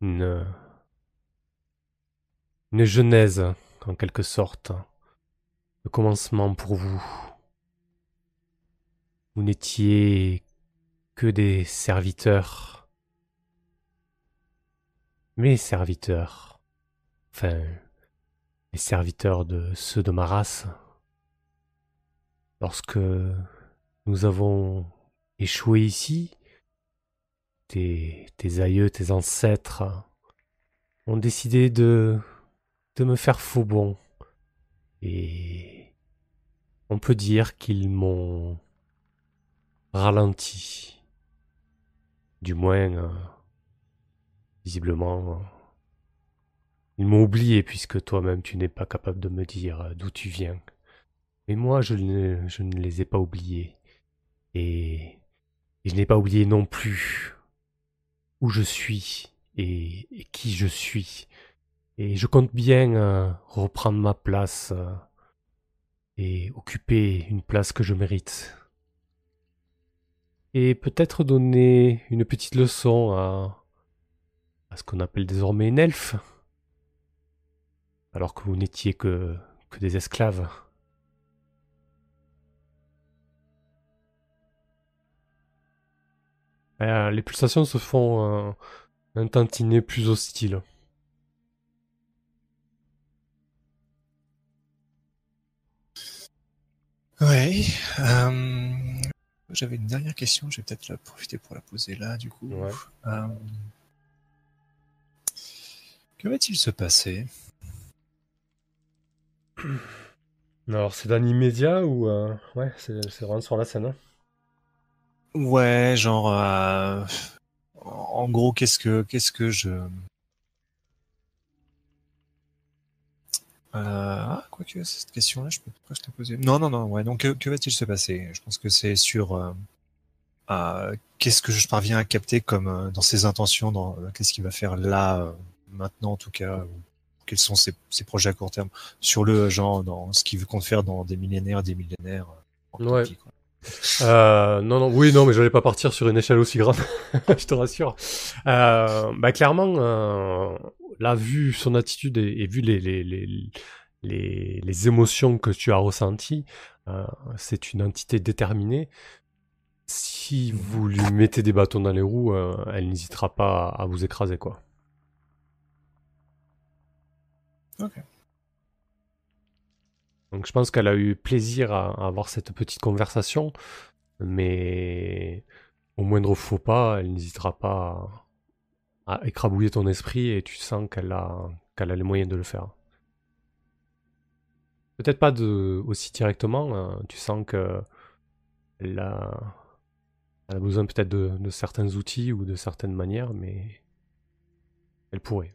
Une, une genèse, en quelque sorte. Le commencement pour vous. Vous n'étiez que des serviteurs. Mes serviteurs. Enfin, les serviteurs de ceux de ma race. Lorsque nous avons échoué ici, tes, tes aïeux, tes ancêtres ont décidé de, de me faire faux bon. Et on peut dire qu'ils m'ont ralenti. Du moins, euh, visiblement, euh, ils m'ont oublié puisque toi-même tu n'es pas capable de me dire euh, d'où tu viens. Mais moi, je ne, les ai pas oubliés. Et, je n'ai pas oublié non plus où je suis et qui je suis. Et je compte bien euh, reprendre ma place euh, et occuper une place que je mérite. Et peut-être donner une petite leçon à, à ce qu'on appelle désormais une elfe. Alors que vous n'étiez que, que des esclaves. Euh, les pulsations se font un tantinet plus hostile.
Ouais. euh, J'avais une dernière question, je vais peut-être la profiter pour la poser là, du coup.
Ouais.
Euh, Que va-t-il se passer?
Alors, c'est dans l'immédiat ou. euh, Ouais, c'est c'est vraiment sur la scène. hein.
Ouais, genre, euh, en gros, qu'est-ce que, qu'est-ce que je, ah, quoi que cette question-là, je peux presque la poser. Non, non, non, ouais. Donc, que, que va-t-il se passer? Je pense que c'est sur euh, euh, qu'est-ce que je parviens à capter comme euh, dans ses intentions, dans euh, qu'est-ce qu'il va faire là, euh, maintenant en tout cas, ou quels sont ses, ses projets à court terme? Sur le genre, dans ce qu'il compte faire dans des millénaires, des millénaires. euh, en
Ouais.
quoi.
Euh, non, non, oui, non, mais j'allais pas partir sur une échelle aussi grande, je te rassure. Euh, bah, clairement, euh, là, vu son attitude et, vu les, les, les, les, les émotions que tu as ressenties, euh, c'est une entité déterminée. Si vous lui mettez des bâtons dans les roues, elle n'hésitera pas à, à vous écraser, quoi.
Ok.
Donc je pense qu'elle a eu plaisir à, avoir cette petite conversation, mais au moindre faux pas, elle n'hésitera pas à, écrabouiller ton esprit et tu sens qu'elle a, les moyens de le faire. Peut-être pas aussi directement, hein, tu sens que elle a, besoin peut-être de certains outils ou de certaines manières, mais elle pourrait.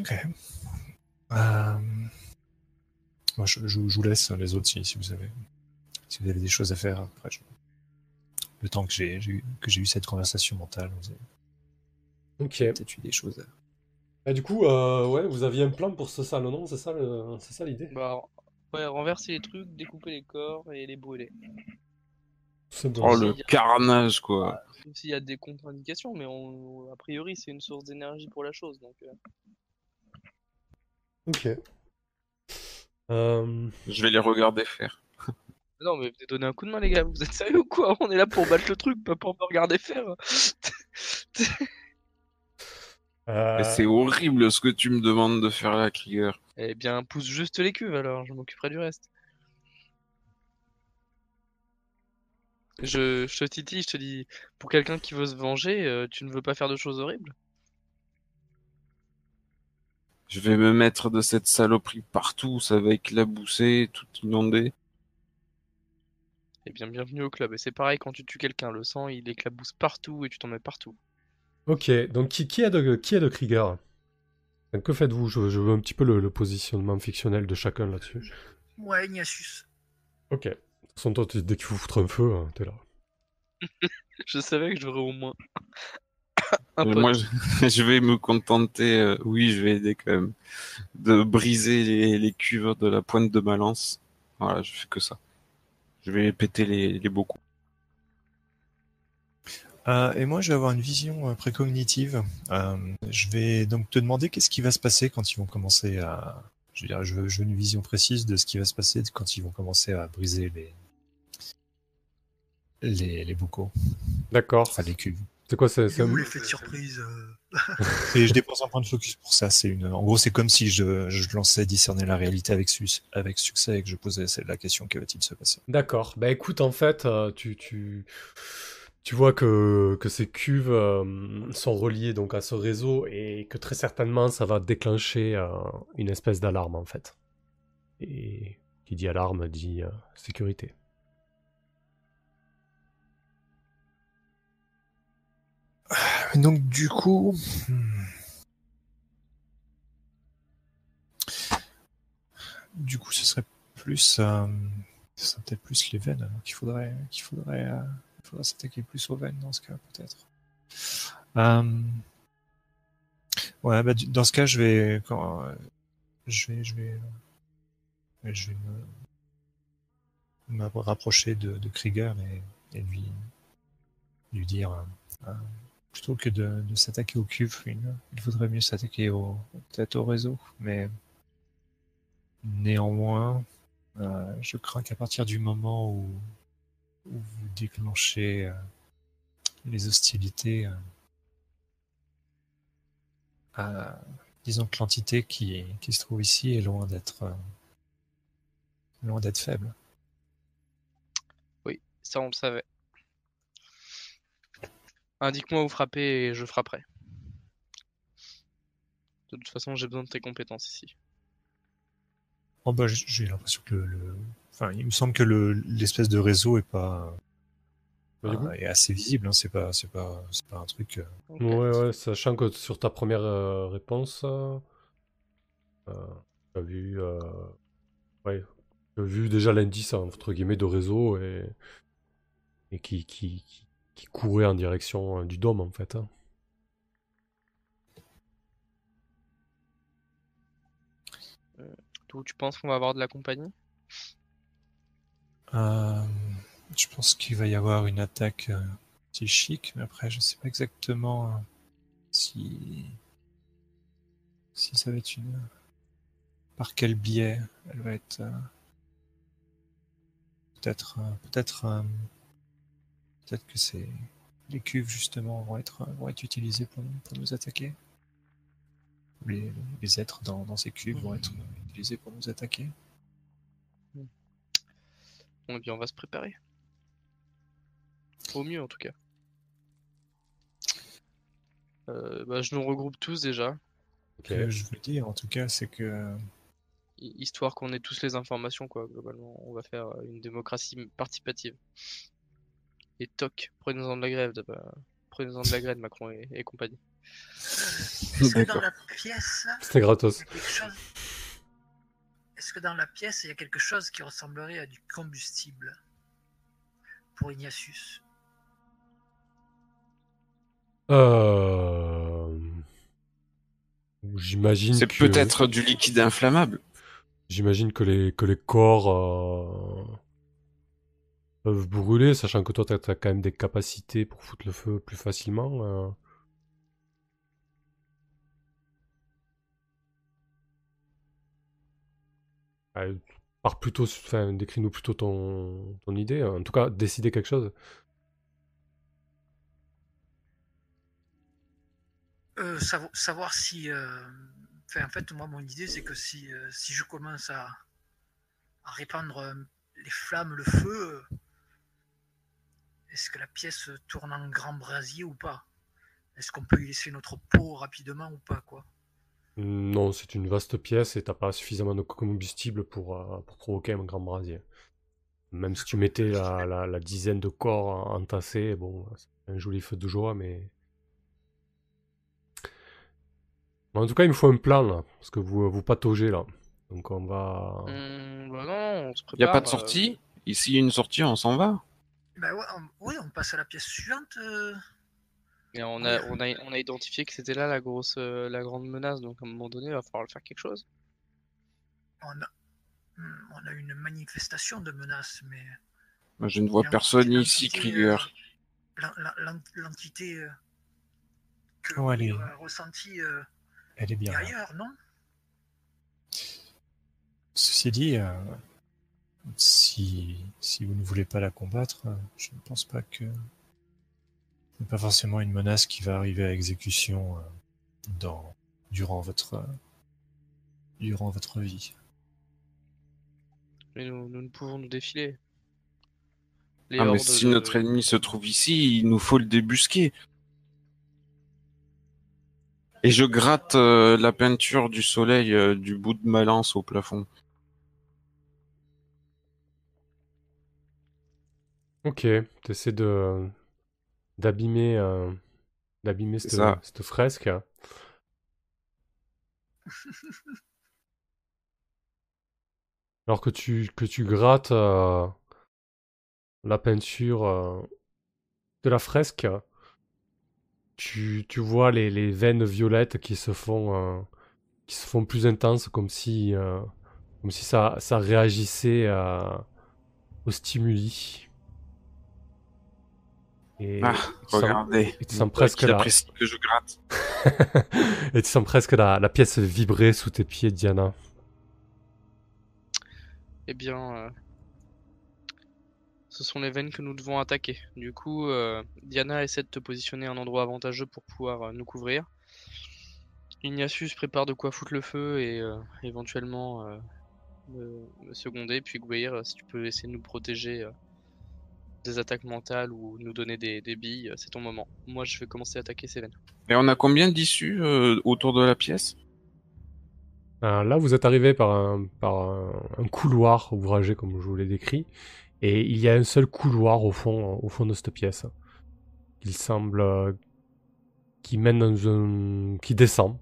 Ok. Euh... Moi, je, je- je vous laisse les autres si, si vous avez si vous avez des choses à faire après. je- Le temps que j'ai eu que j'ai eu cette conversation mentale, vous avez
Ok.
peut-être eu des choses. À...
Et du coup, euh, ouais, vous aviez un plan pour ce salon, non C'est ça, le... c'est ça l'idée?
Bah, ouais, renverser les trucs, découper les corps et les brûler.
C'est bon.
Oh, le carnage, quoi.
S'il y a des contre-indications, mais on... a priori, c'est une source d'énergie pour la chose. Donc, euh,
Ok. Euh,
Je vais les regarder faire.
Non, mais venez donner un coup de main, les gars. Vous êtes sérieux ou quoi? On est là pour battre le truc, pas pour me regarder faire.
euh,
C'est horrible ce que tu me demandes de faire là, Krieger.
eh bien, pousse juste les cuves alors, je m'occuperai du reste. Je, je te titille, je te dis, pour quelqu'un qui veut se venger, euh, tu ne veux pas faire de choses horribles?
Je vais me mettre de cette saloperie partout, ça va éclabousser, tout inonder.
Eh bien, bienvenue au club. Et c'est pareil, quand tu tues quelqu'un, le sang, il éclabousse partout et tu t'en mets partout.
Ok, donc qui, qui est de, qui est de Krieger? Donc, Que faites-vous? Je, je veux un petit peu le, le positionnement fictionnel de chacun là-dessus.
Ouais, Ignatius.
Ok. De toute façon, toi, dès qu'il faut foutre un feu, hein, t'es là.
Je savais que j'aurais au moins.
moi, je, je vais me contenter, euh, oui, je vais aider quand même, de briser les, les cuves de la pointe de balance. Voilà, je fais que ça. Je vais péter les, les beaux coups.
Euh, et moi, je vais avoir une vision euh, précognitive. Euh, je vais donc te demander qu'est-ce qui va se passer quand ils vont commencer à. Je veux dire, je veux, je veux une vision précise de ce qui va se passer quand ils vont commencer à briser les les, les bocaux,
D'accord.
enfin les cuves.
C'est quoi c'est,
Et
c'est
où
un-
l'effet de surprise
Et je dépense un point de focus pour ça. C'est une. En gros, c'est comme si je, je lançais discerner la réalité avec, su- avec succès et que je posais la question que va-t-il se passer?
D'accord. Bah écoute, en fait, euh, tu, tu, tu vois que, que ces cuves euh, sont reliées donc à ce réseau et que très certainement ça va déclencher euh, une espèce d'alarme en fait. Et qui dit alarme dit euh, sécurité.
Donc du coup, hmm. du coup, ce serait plus, euh, ce serait peut-être plus les veines qu'il faudrait, qu'il faudrait, euh, faudrait s'attaquer plus aux veines dans ce cas peut-être. Euh, ouais, bah, dans ce cas, je vais, euh, je vais, je vais, je vais me, rapprocher de, Krieger et, lui, lui dire. Plutôt que de, s'attaquer au cube, il, il vaudrait mieux s'attaquer au peut-être au réseau. Mais néanmoins, euh, je crains qu'à partir du moment où, vous déclenchez euh, les hostilités, euh, disons que l'entité qui, qui se trouve ici est loin d'être loin d'être faible.
Oui, ça on le savait. Indique-moi où frapper et je frapperai. De toute façon, j'ai besoin de tes compétences ici.
Oh bah, j'ai l'impression que le, le- enfin, il me semble que le, l'espèce de réseau est pas,
Bah, coup-
est assez visible. Hein, c'est pas, c'est pas, c'est pas un truc. euh.
Ouais, ouais, sachant que sur ta première euh, réponse, euh, tu as vu, euh, ouais, tu as vu déjà l'indice entre guillemets de réseau et, et qui, qui, qui, qui courait en direction euh, du dôme en fait. hein.
D'où tu penses qu'on va avoir de la compagnie?
Euh, je pense qu'il va y avoir une attaque euh, psychique, mais après, je sais pas exactement euh, si si ça va être une par quel biais elle va être. euh, Peut-être, euh, peut-être, euh, peut-être que c'est les cuves justement vont être vont être utilisées pour, nous- pour nous attaquer. Les, les êtres dans, dans ces cuves vont être utilisés pour nous attaquer.
Bon, eh bien, on va se préparer. Au mieux, en tout cas. Euh, bah, je nous regroupe tous déjà,
Ok.
Ce que je veux dire en tout cas, c'est que
hi- histoire qu'on ait tous les informations, quoi. Globalement, on va faire une démocratie participative. Et toc, prenez-en de la grève, d'abord. prenez-en de la graine, Macron et, et compagnie.
Est-ce que dans la pièce,
C'était
il
gratos.
y a quelque chose Est-ce que dans la pièce, il y a quelque chose qui ressemblerait à du combustible pour Ignatius?
Euh... J'imagine
C'est
que
peut-être du liquide inflammable.
j'imagine que les que les corps euh, peuvent brûler, sachant que toi t'as as quand même des capacités pour foutre le feu plus facilement. euh. Ouais, pars plutôt, enfin, décris-nous plutôt ton, idée. En tout cas, décider quelque chose.
Euh, savo- savoir si. euh, en fait, moi, mon idée, c'est que si, euh, si je commence à, à répandre les flammes, le feu, est-ce que la pièce tourne en grand brasier ou pas? Est-ce qu'on peut y laisser notre peau rapidement ou pas, quoi?
Non, c'est une vaste pièce et t'as pas suffisamment de combustible pour, euh, pour provoquer un grand brasier. Même si tu mettais la, la- la dizaine de corps entassés, bon, c'est un joli feu de joie, mais... En tout cas, il me faut un plan, là, parce que vous, vous pataugez, là. Donc on va...
Hum, bah non, on se
Il n'y a pas de
euh,
sortie? Ici, il y a une sortie, on s'en va.
Ben ouais, on, passe à la pièce suivante. euh.
Et on a, on a, on a identifié que c'était là la grosse, euh, la grande menace, donc à un moment donné, il va falloir faire quelque chose.
On a, hmm, on a une manifestation de menaces, mais.
Moi, Je ne vois personne ici, Krieger.
euh, l'en- l'en- l'en- L'entité euh, que
Oh,
avez ressentie euh,
elle est bien.
est
là.
ailleurs, non?
Ceci dit, euh, si, si vous ne voulez pas la combattre, euh, je ne pense pas que ce n'est pas forcément une menace qui va arriver à exécution euh, dans, durant votre euh, durant votre vie.
Mais nous, nous ne pouvons nous défiler. Les
Ah, mais si
de-
notre ennemi se trouve ici, il nous faut le débusquer. Et je gratte euh, la peinture du soleil euh, du bout de ma lance au plafond.
Ok, t'essaies de... d'abîmer... euh, d'abîmer cette, cette fresque. Alors que tu, que tu grattes euh, la peinture euh, de la fresque, tu, tu vois les, les veines violettes qui se font, qui se font plus intenses, comme si, comme si ça, ça réagissait au stimuli. Et,
Ah,
tu sens-
regardez.
et tu sens presque la-
que je gratte.
et tu sens presque la, la pièce vibrer sous tes pieds, Diana.
Eh bien, euh, ce sont les veines que nous devons attaquer. Du coup, euh, Diana essaie de te positionner à un endroit avantageux pour pouvoir euh, nous couvrir. Ignatius prépare de quoi foutre le feu et euh, éventuellement euh, me, me seconder. Puis Gweir, euh, si tu peux essayer de nous protéger euh, des attaques mentales ou nous donner des, des billes, euh, c'est ton moment. Moi, je vais commencer à attaquer ces veines.
Et on a combien d'issues euh, autour de la pièce?
Euh, là, vous êtes arrivé par un, par un, un couloir ouvragé, comme je vous l'ai décrit. Et il y a un seul couloir au fond, au fond de cette pièce. Il semble euh, qui mène dans un. qui descend.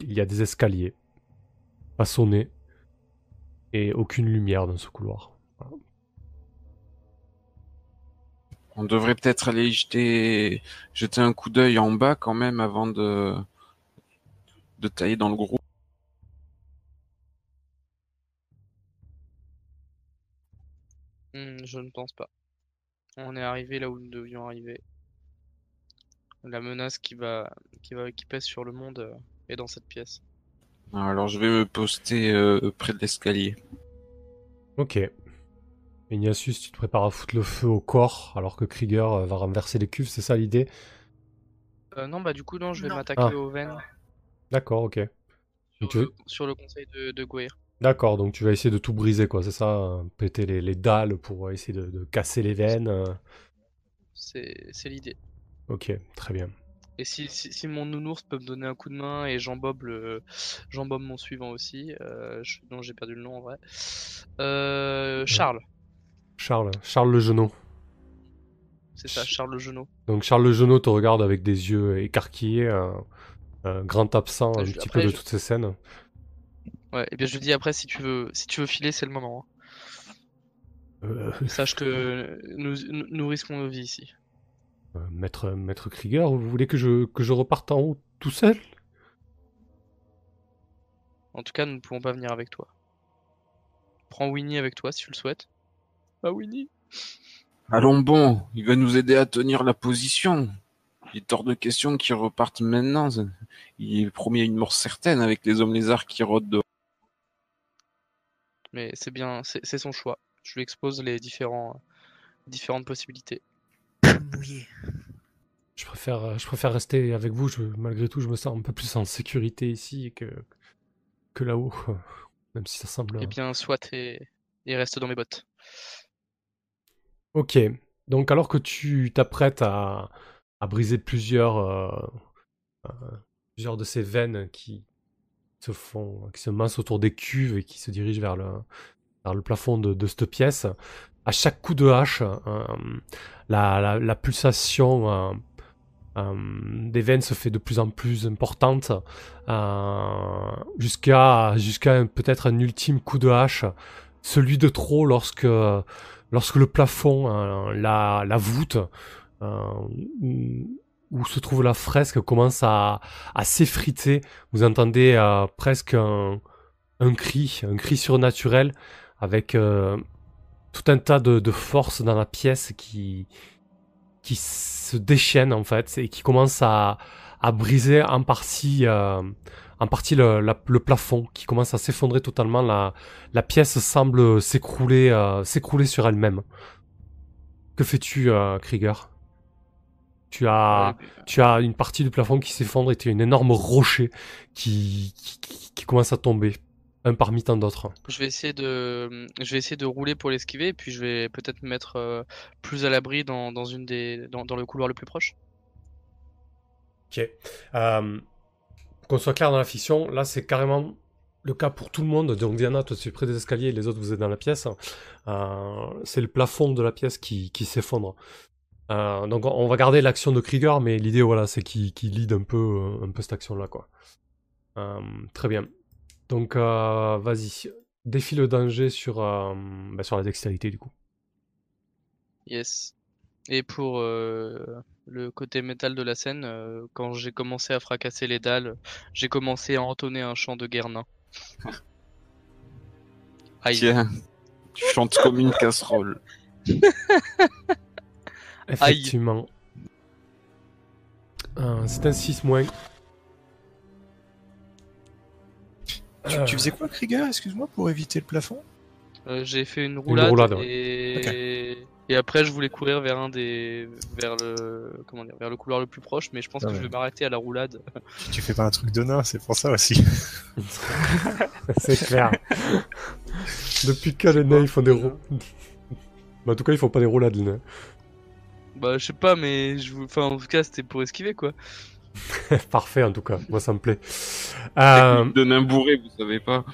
Il y a des escaliers. Façonnés. Et aucune lumière dans ce couloir.
On devrait peut-être aller jeter, jeter un coup d'œil en bas quand même avant de, de tailler dans le groupe.
Hmm, je ne pense pas. On est arrivé là où nous devions arriver. La menace qui va, qui va, qui pèse sur le monde euh, est dans cette pièce.
Alors je vais me poster euh, près de l'escalier.
Ok. Ignatius, tu te prépares à foutre le feu au corps alors que Krieger euh, va renverser les cuves, c'est ça l'idée?
Euh, non, bah du coup, non, je vais
Non.
m'attaquer
Ah.
aux veines
D'accord, ok.
sur,
tu
le,
veux-
sur le conseil de, de Gouir.
D'accord, donc tu vas essayer de tout briser, quoi, c'est ça? Péter les, les dalles pour essayer de, de casser les veines. euh.
C'est c'est l'idée.
Ok, très bien.
Et si, si, si mon nounours peut me donner un coup de main et Jean Bob le Jean Bob mon suivant aussi, euh, je- dont j'ai perdu le nom en vrai. Euh, Charles,
Charles, Charles le genou.
c'est ça, Charles le genou.
Donc Charles le genou te regarde avec des yeux écarquillés, euh, euh, grand absent un
Je-
petit
après,
peu de
je-
toutes ces scènes.
Ouais, et bien je lui dis après si tu veux si tu veux filer, c'est le moment.
Euh,
hein. Sache que nous, nous, nous risquons nos vies ici.
euh, maître, maître Krieger, vous voulez que je, que je reparte en haut tout seul?
En tout cas, nous ne pouvons pas venir avec toi. Prends Winnie avec toi si tu le souhaites. Ah Winnie
Allons bon, il va nous aider à tenir la position. Il est hors de question qu'il reparte maintenant. Il est promis à une mort certaine avec les hommes lézards qui rôdent dehors.
Mais c'est bien, c'est son choix. Je lui expose les différents, différentes possibilités.
Mouillé.
je préfère, euh, je préfère rester avec vous, je, malgré tout je me sens un peu plus en sécurité ici que, que là-haut. Même si ça semble...
Eh bien, soit et, et reste dans mes bottes.
Ok, donc alors que tu t'apprêtes à, à briser plusieurs, euh, euh, plusieurs de ces veines qui se font, qui se massent autour des cuves et qui se dirigent vers le, vers le plafond de, cette pièce, à chaque coup de hache, euh, la, la, la pulsation des veines se fait de plus en plus importante, jusqu'à jusqu'à peut-être un ultime coup de hache, celui de trop lorsque lorsque le plafond, euh, la, voûte euh, où, se trouve la fresque commence à, s'effriter, vous entendez euh, presque un, cri, un cri surnaturel avec euh, tout un tas de, forces dans la pièce qui, se déchaînent en fait et qui commence à, à briser en partie, en partie le, la- le plafond, qui commence à s'effondrer totalement. La, la pièce semble s'écrouler, euh, s'écrouler sur elle-même. Que fais-tu, euh, Krieger? Tu as,
Ouais,
tu as une partie du plafond qui s'effondre et tu as une énorme rocher qui, qui, qui- qui commence à tomber, un parmi tant d'autres.
je vais essayer de, je vais essayer de rouler pour l'esquiver, et puis je vais peut-être me mettre euh, plus à l'abri dans, dans une des, dans, dans le couloir le plus proche.
Ok. Euh, qu'on soit clair dans la fiction, là c'est carrément le cas pour tout le monde. Donc Diana, toi tu es près des escaliers et les autres vous êtes dans la pièce. Euh, c'est le plafond de la pièce qui, s'effondre. Euh, donc on, va garder l'action de Krieger, mais l'idée voilà c'est qu'il lead un peu, euh, un peu cette action-là très bien. Donc vas-y, défie le danger sur, bah, sur la dextérité du coup.
Yes. Et pour le côté métal de la scène, euh, quand j'ai commencé à fracasser les dalles, j'ai commencé à entonner un chant de guerre nain. Aïe.
Tiens, tu chantes comme une casserole.
Effectivement. Euh, c'est un 6 moins.
Tu, tu faisais quoi, Krieger, excuse-moi, pour éviter le plafond?
Euh, j'ai fait une roulade,
roulade, ouais.
et... et après je voulais courir vers un des vers le comment dire vers le couloir le plus proche, mais je pense
Ah
que je vais m'arrêter à la roulade.
tu, tu fais pas un truc de nain, c'est pour ça aussi.
c'est clair. Depuis quand les nains ils font des Mais En tout cas, ils font pas des roulades, les nains.
Bah je sais pas, mais je enfin en tout cas c'était pour esquiver quoi.
Parfait, en tout cas. Moi, ça me plaît. Euh,
De nain bourré, vous savez pas.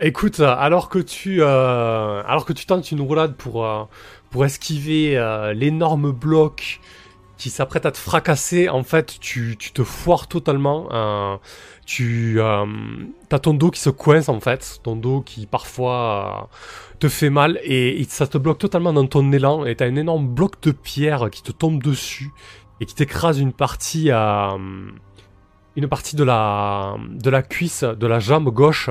Écoute, alors que tu, euh, alors que tu tentes une roulade pour, euh, pour esquiver euh, l'énorme bloc qui s'apprête à te fracasser, en fait, tu, tu te foires totalement. euh, tu euh, as ton dos qui se coince, en fait, ton dos qui parfois te fait mal et, ça te bloque totalement dans ton élan. Et t'as un énorme bloc de pierre qui te tombe dessus et qui t'écrase une partie une partie de la de la cuisse, de la jambe gauche.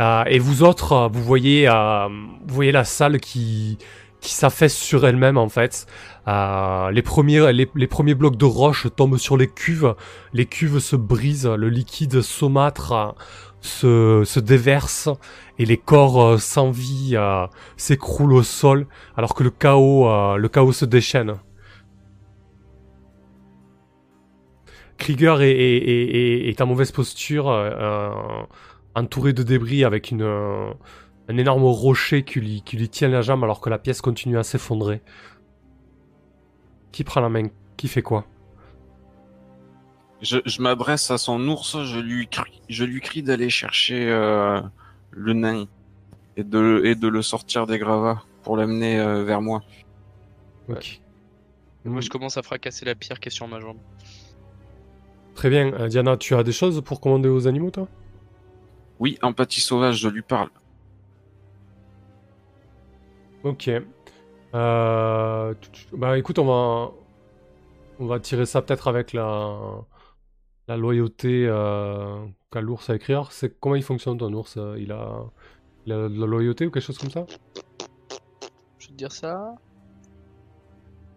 Et vous autres, vous voyez, vous voyez la salle qui qui s'affaisse sur elle-même en fait. Euh, les premiers blocs de roche tombent sur les cuves, les cuves se brisent, le liquide saumâtre euh, se, se déverse et les corps euh, sans vie s'écroulent au sol alors que le chaos le chaos se déchaîne. Krieger est, est, est, en mauvaise posture, entouré de débris avec une, un énorme rocher qui lui, qui lui tient la jambe alors que la pièce continue à s'effondrer. Qui prend la main? Qui fait quoi?
Je, je m'adresse à son ours, je lui crie, je lui crie d'aller chercher euh, le nain et de, et de le sortir des gravats pour l'amener euh, vers moi.
Ok.
Et moi, je commence à fracasser la pierre qui est sur ma jambe.
Très bien. Euh, Diana, tu as des choses pour commander aux animaux, toi?
Oui, empathie sauvage, je lui parle.
Ok. Euh, Bah écoute, on va on va tirer ça peut-être avec la la loyauté euh, qu'a l'ours à écrire. C'est comment il fonctionne ton ours? Euh, Il a il a de la loyauté ou quelque chose comme ça?
Je vais te dire ça.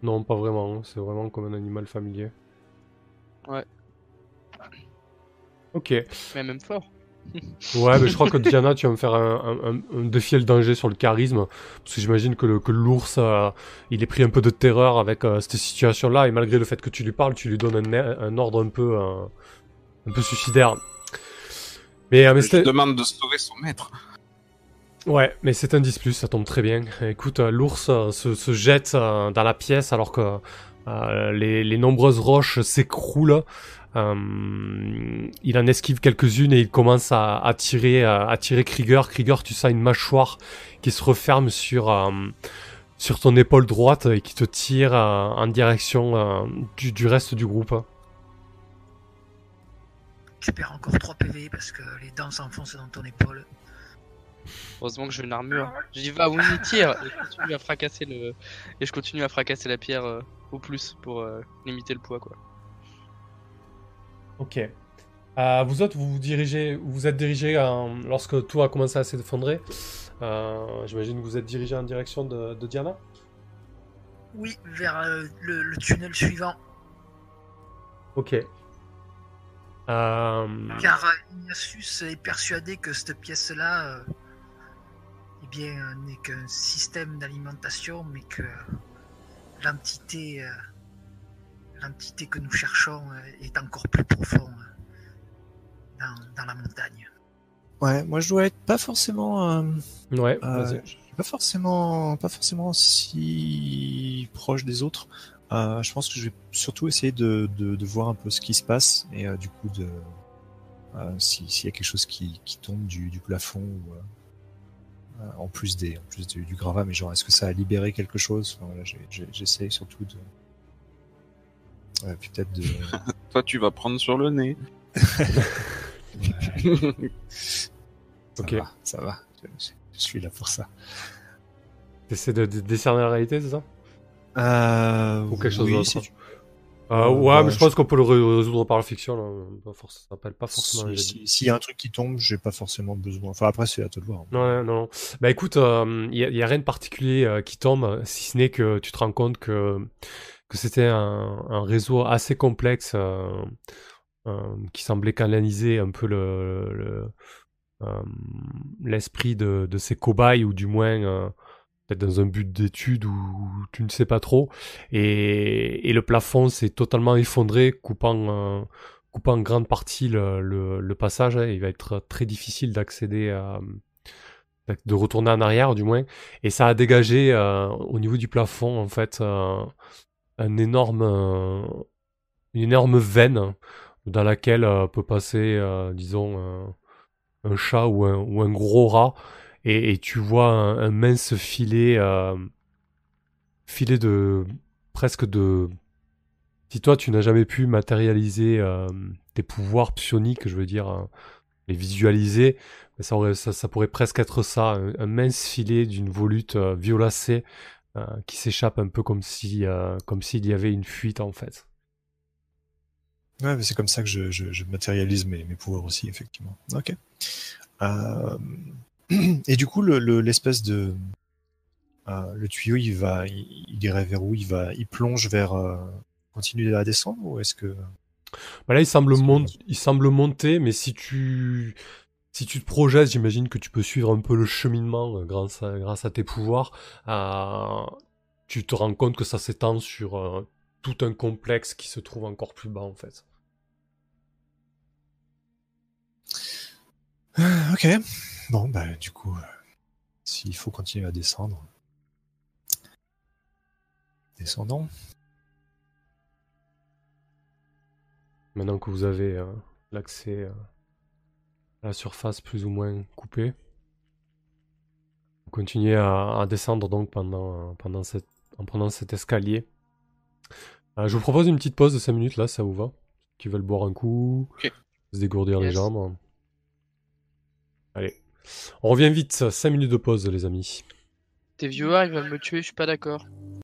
Non, pas vraiment. C'est vraiment comme un animal familier.
Ouais.
Ok.
Mais même fort.
Ouais, mais je crois que Diana, tu vas me faire un, un, un- défier le danger sur le charisme. Parce que j'imagine que le- que l'ours, euh, il est pris un peu de terreur avec euh, cette situation-là. Et malgré le fait que tu lui parles, tu lui donnes un, un ordre un peu, euh, un peu suicidaire. Mais, euh, mais
Je demande de sauver son maître.
Ouais, mais c'est un 10 plus, ça tombe très bien. Écoute, l'ours se, se jette dans la pièce alors que euh, les, les nombreuses roches s'écroulent. Euh, il en esquive quelques-unes et il commence à, à tirer, à tirer Krieger. Krieger, tu sens une mâchoire qui se referme sur, euh, sur ton épaule droite et qui te tire euh, en direction euh, du, du reste du groupe.
Tu perds encore 3 PV parce que les dents s'enfoncent dans ton épaule.
Heureusement que j'ai une armure. Je dis va, oui, tire. Et je continue à fracasser le, et je continue à fracasser la pierre euh, au plus pour euh, limiter le poids, quoi.
Ok. Euh, vous autres, vous vous dirigez, vous vous êtes dirigé en- lorsque tout a commencé à s'effondrer. Euh, J'imagine que vous êtes dirigé en direction de, de Diana?
Oui, vers euh, le, le tunnel suivant.
Ok. Euh,
Car Ignatius est persuadé que cette pièce-là euh, eh bien, n'est qu'un système d'alimentation, mais que l'entité, euh, l'entité que nous cherchons euh, est encore plus profond euh, dans, dans la montagne.
Ouais, moi je dois être pas forcément, euh,
ouais,
euh,
vas-y.
pas forcément, pas forcément si proche des autres. Euh, je pense que je vais surtout essayer de, de, de voir un peu ce qui se passe et euh, du coup de euh, si- s'il y a quelque chose qui, qui tombe du, du plafond ou en plus des en plus du, du gravat, mais genre est-ce que ça a libéré quelque chose? Enfin, voilà, J'essaye surtout de euh, puis peut-être de
Toi, tu vas prendre sur le nez.
ça
Ok.
va, ça va. Je, je- je suis là pour ça.
T'essaies de, de décerner la réalité, c'est ça?
Euh,
Ou quelque chose d'autre.
si tu-
euh,
Euh,
Ouais,
bah,
mais je
je-
pense qu'on peut le ré- résoudre par la fiction. Là. Ça s'appelle pas forcément.
Si- si- S'il y a un truc qui tombe, j'ai pas forcément besoin. Enfin, après, c'est à toi de voir.
Non, non, non. Bah écoute, il a, y a rien de particulier euh, qui tombe, si ce n'est que tu te rends compte que, que c'était un, un réseau assez complexe euh, euh, qui semblait canaliser un peu le, le, euh, l'esprit de, de ces cobayes, ou du moins euh, dans un but d'étude ou tu ne sais pas trop. Et, le plafond s'est totalement effondré, coupant, coupant en grande partie le, passage. Il va être très difficile d'accéder à de retourner en arrière du moins et ça a dégagé euh, au niveau du plafond en fait euh, un énorme une énorme veine dans laquelle euh, peut passer disons un chat ou un gros rat, et, tu vois un, mince filet, euh, filet de presque de. Si toi tu n'as jamais pu matérialiser euh, tes pouvoirs psioniques, je veux dire, euh, les visualiser, ça, pourrait presque être ça, un, mince filet d'une volute euh, violacée qui s'échappe un peu comme si, comme s'il y avait une fuite en fait.
Ouais, mais c'est comme ça que je matérialise mes, mes pouvoirs aussi, effectivement. Ok. Euh, Et du coup, le- le- l'espèce de euh, le tuyau, il va, il, il irait vers où? Il va, il plonge vers, euh, continue à descendre ou est-ce que
Bah là, il semble, il semble monter, mais si tu, si tu te projettes, j'imagine que tu peux suivre un peu le cheminement euh, grâce à, grâce à tes pouvoirs. Euh, tu te rends compte que ça s'étend sur euh, tout un complexe qui se trouve encore plus bas, en fait.
Ah, Ok. Bon, bah du coup, euh, s'il faut continuer à descendre, descendons.
Maintenant que vous avez euh, l'accès euh, à la surface plus ou moins coupée, vous continuez à, à descendre donc pendant, pendant cette, en prenant cet escalier. Euh, je vous propose une petite pause de 5 minutes là, ça vous va Qui veulent boire un coup,
Ok.
se dégourdir les jambes. Allez, on revient vite, 5 minutes de pause les amis.
Tes viewers, ils veulent me tuer, je suis pas d'accord.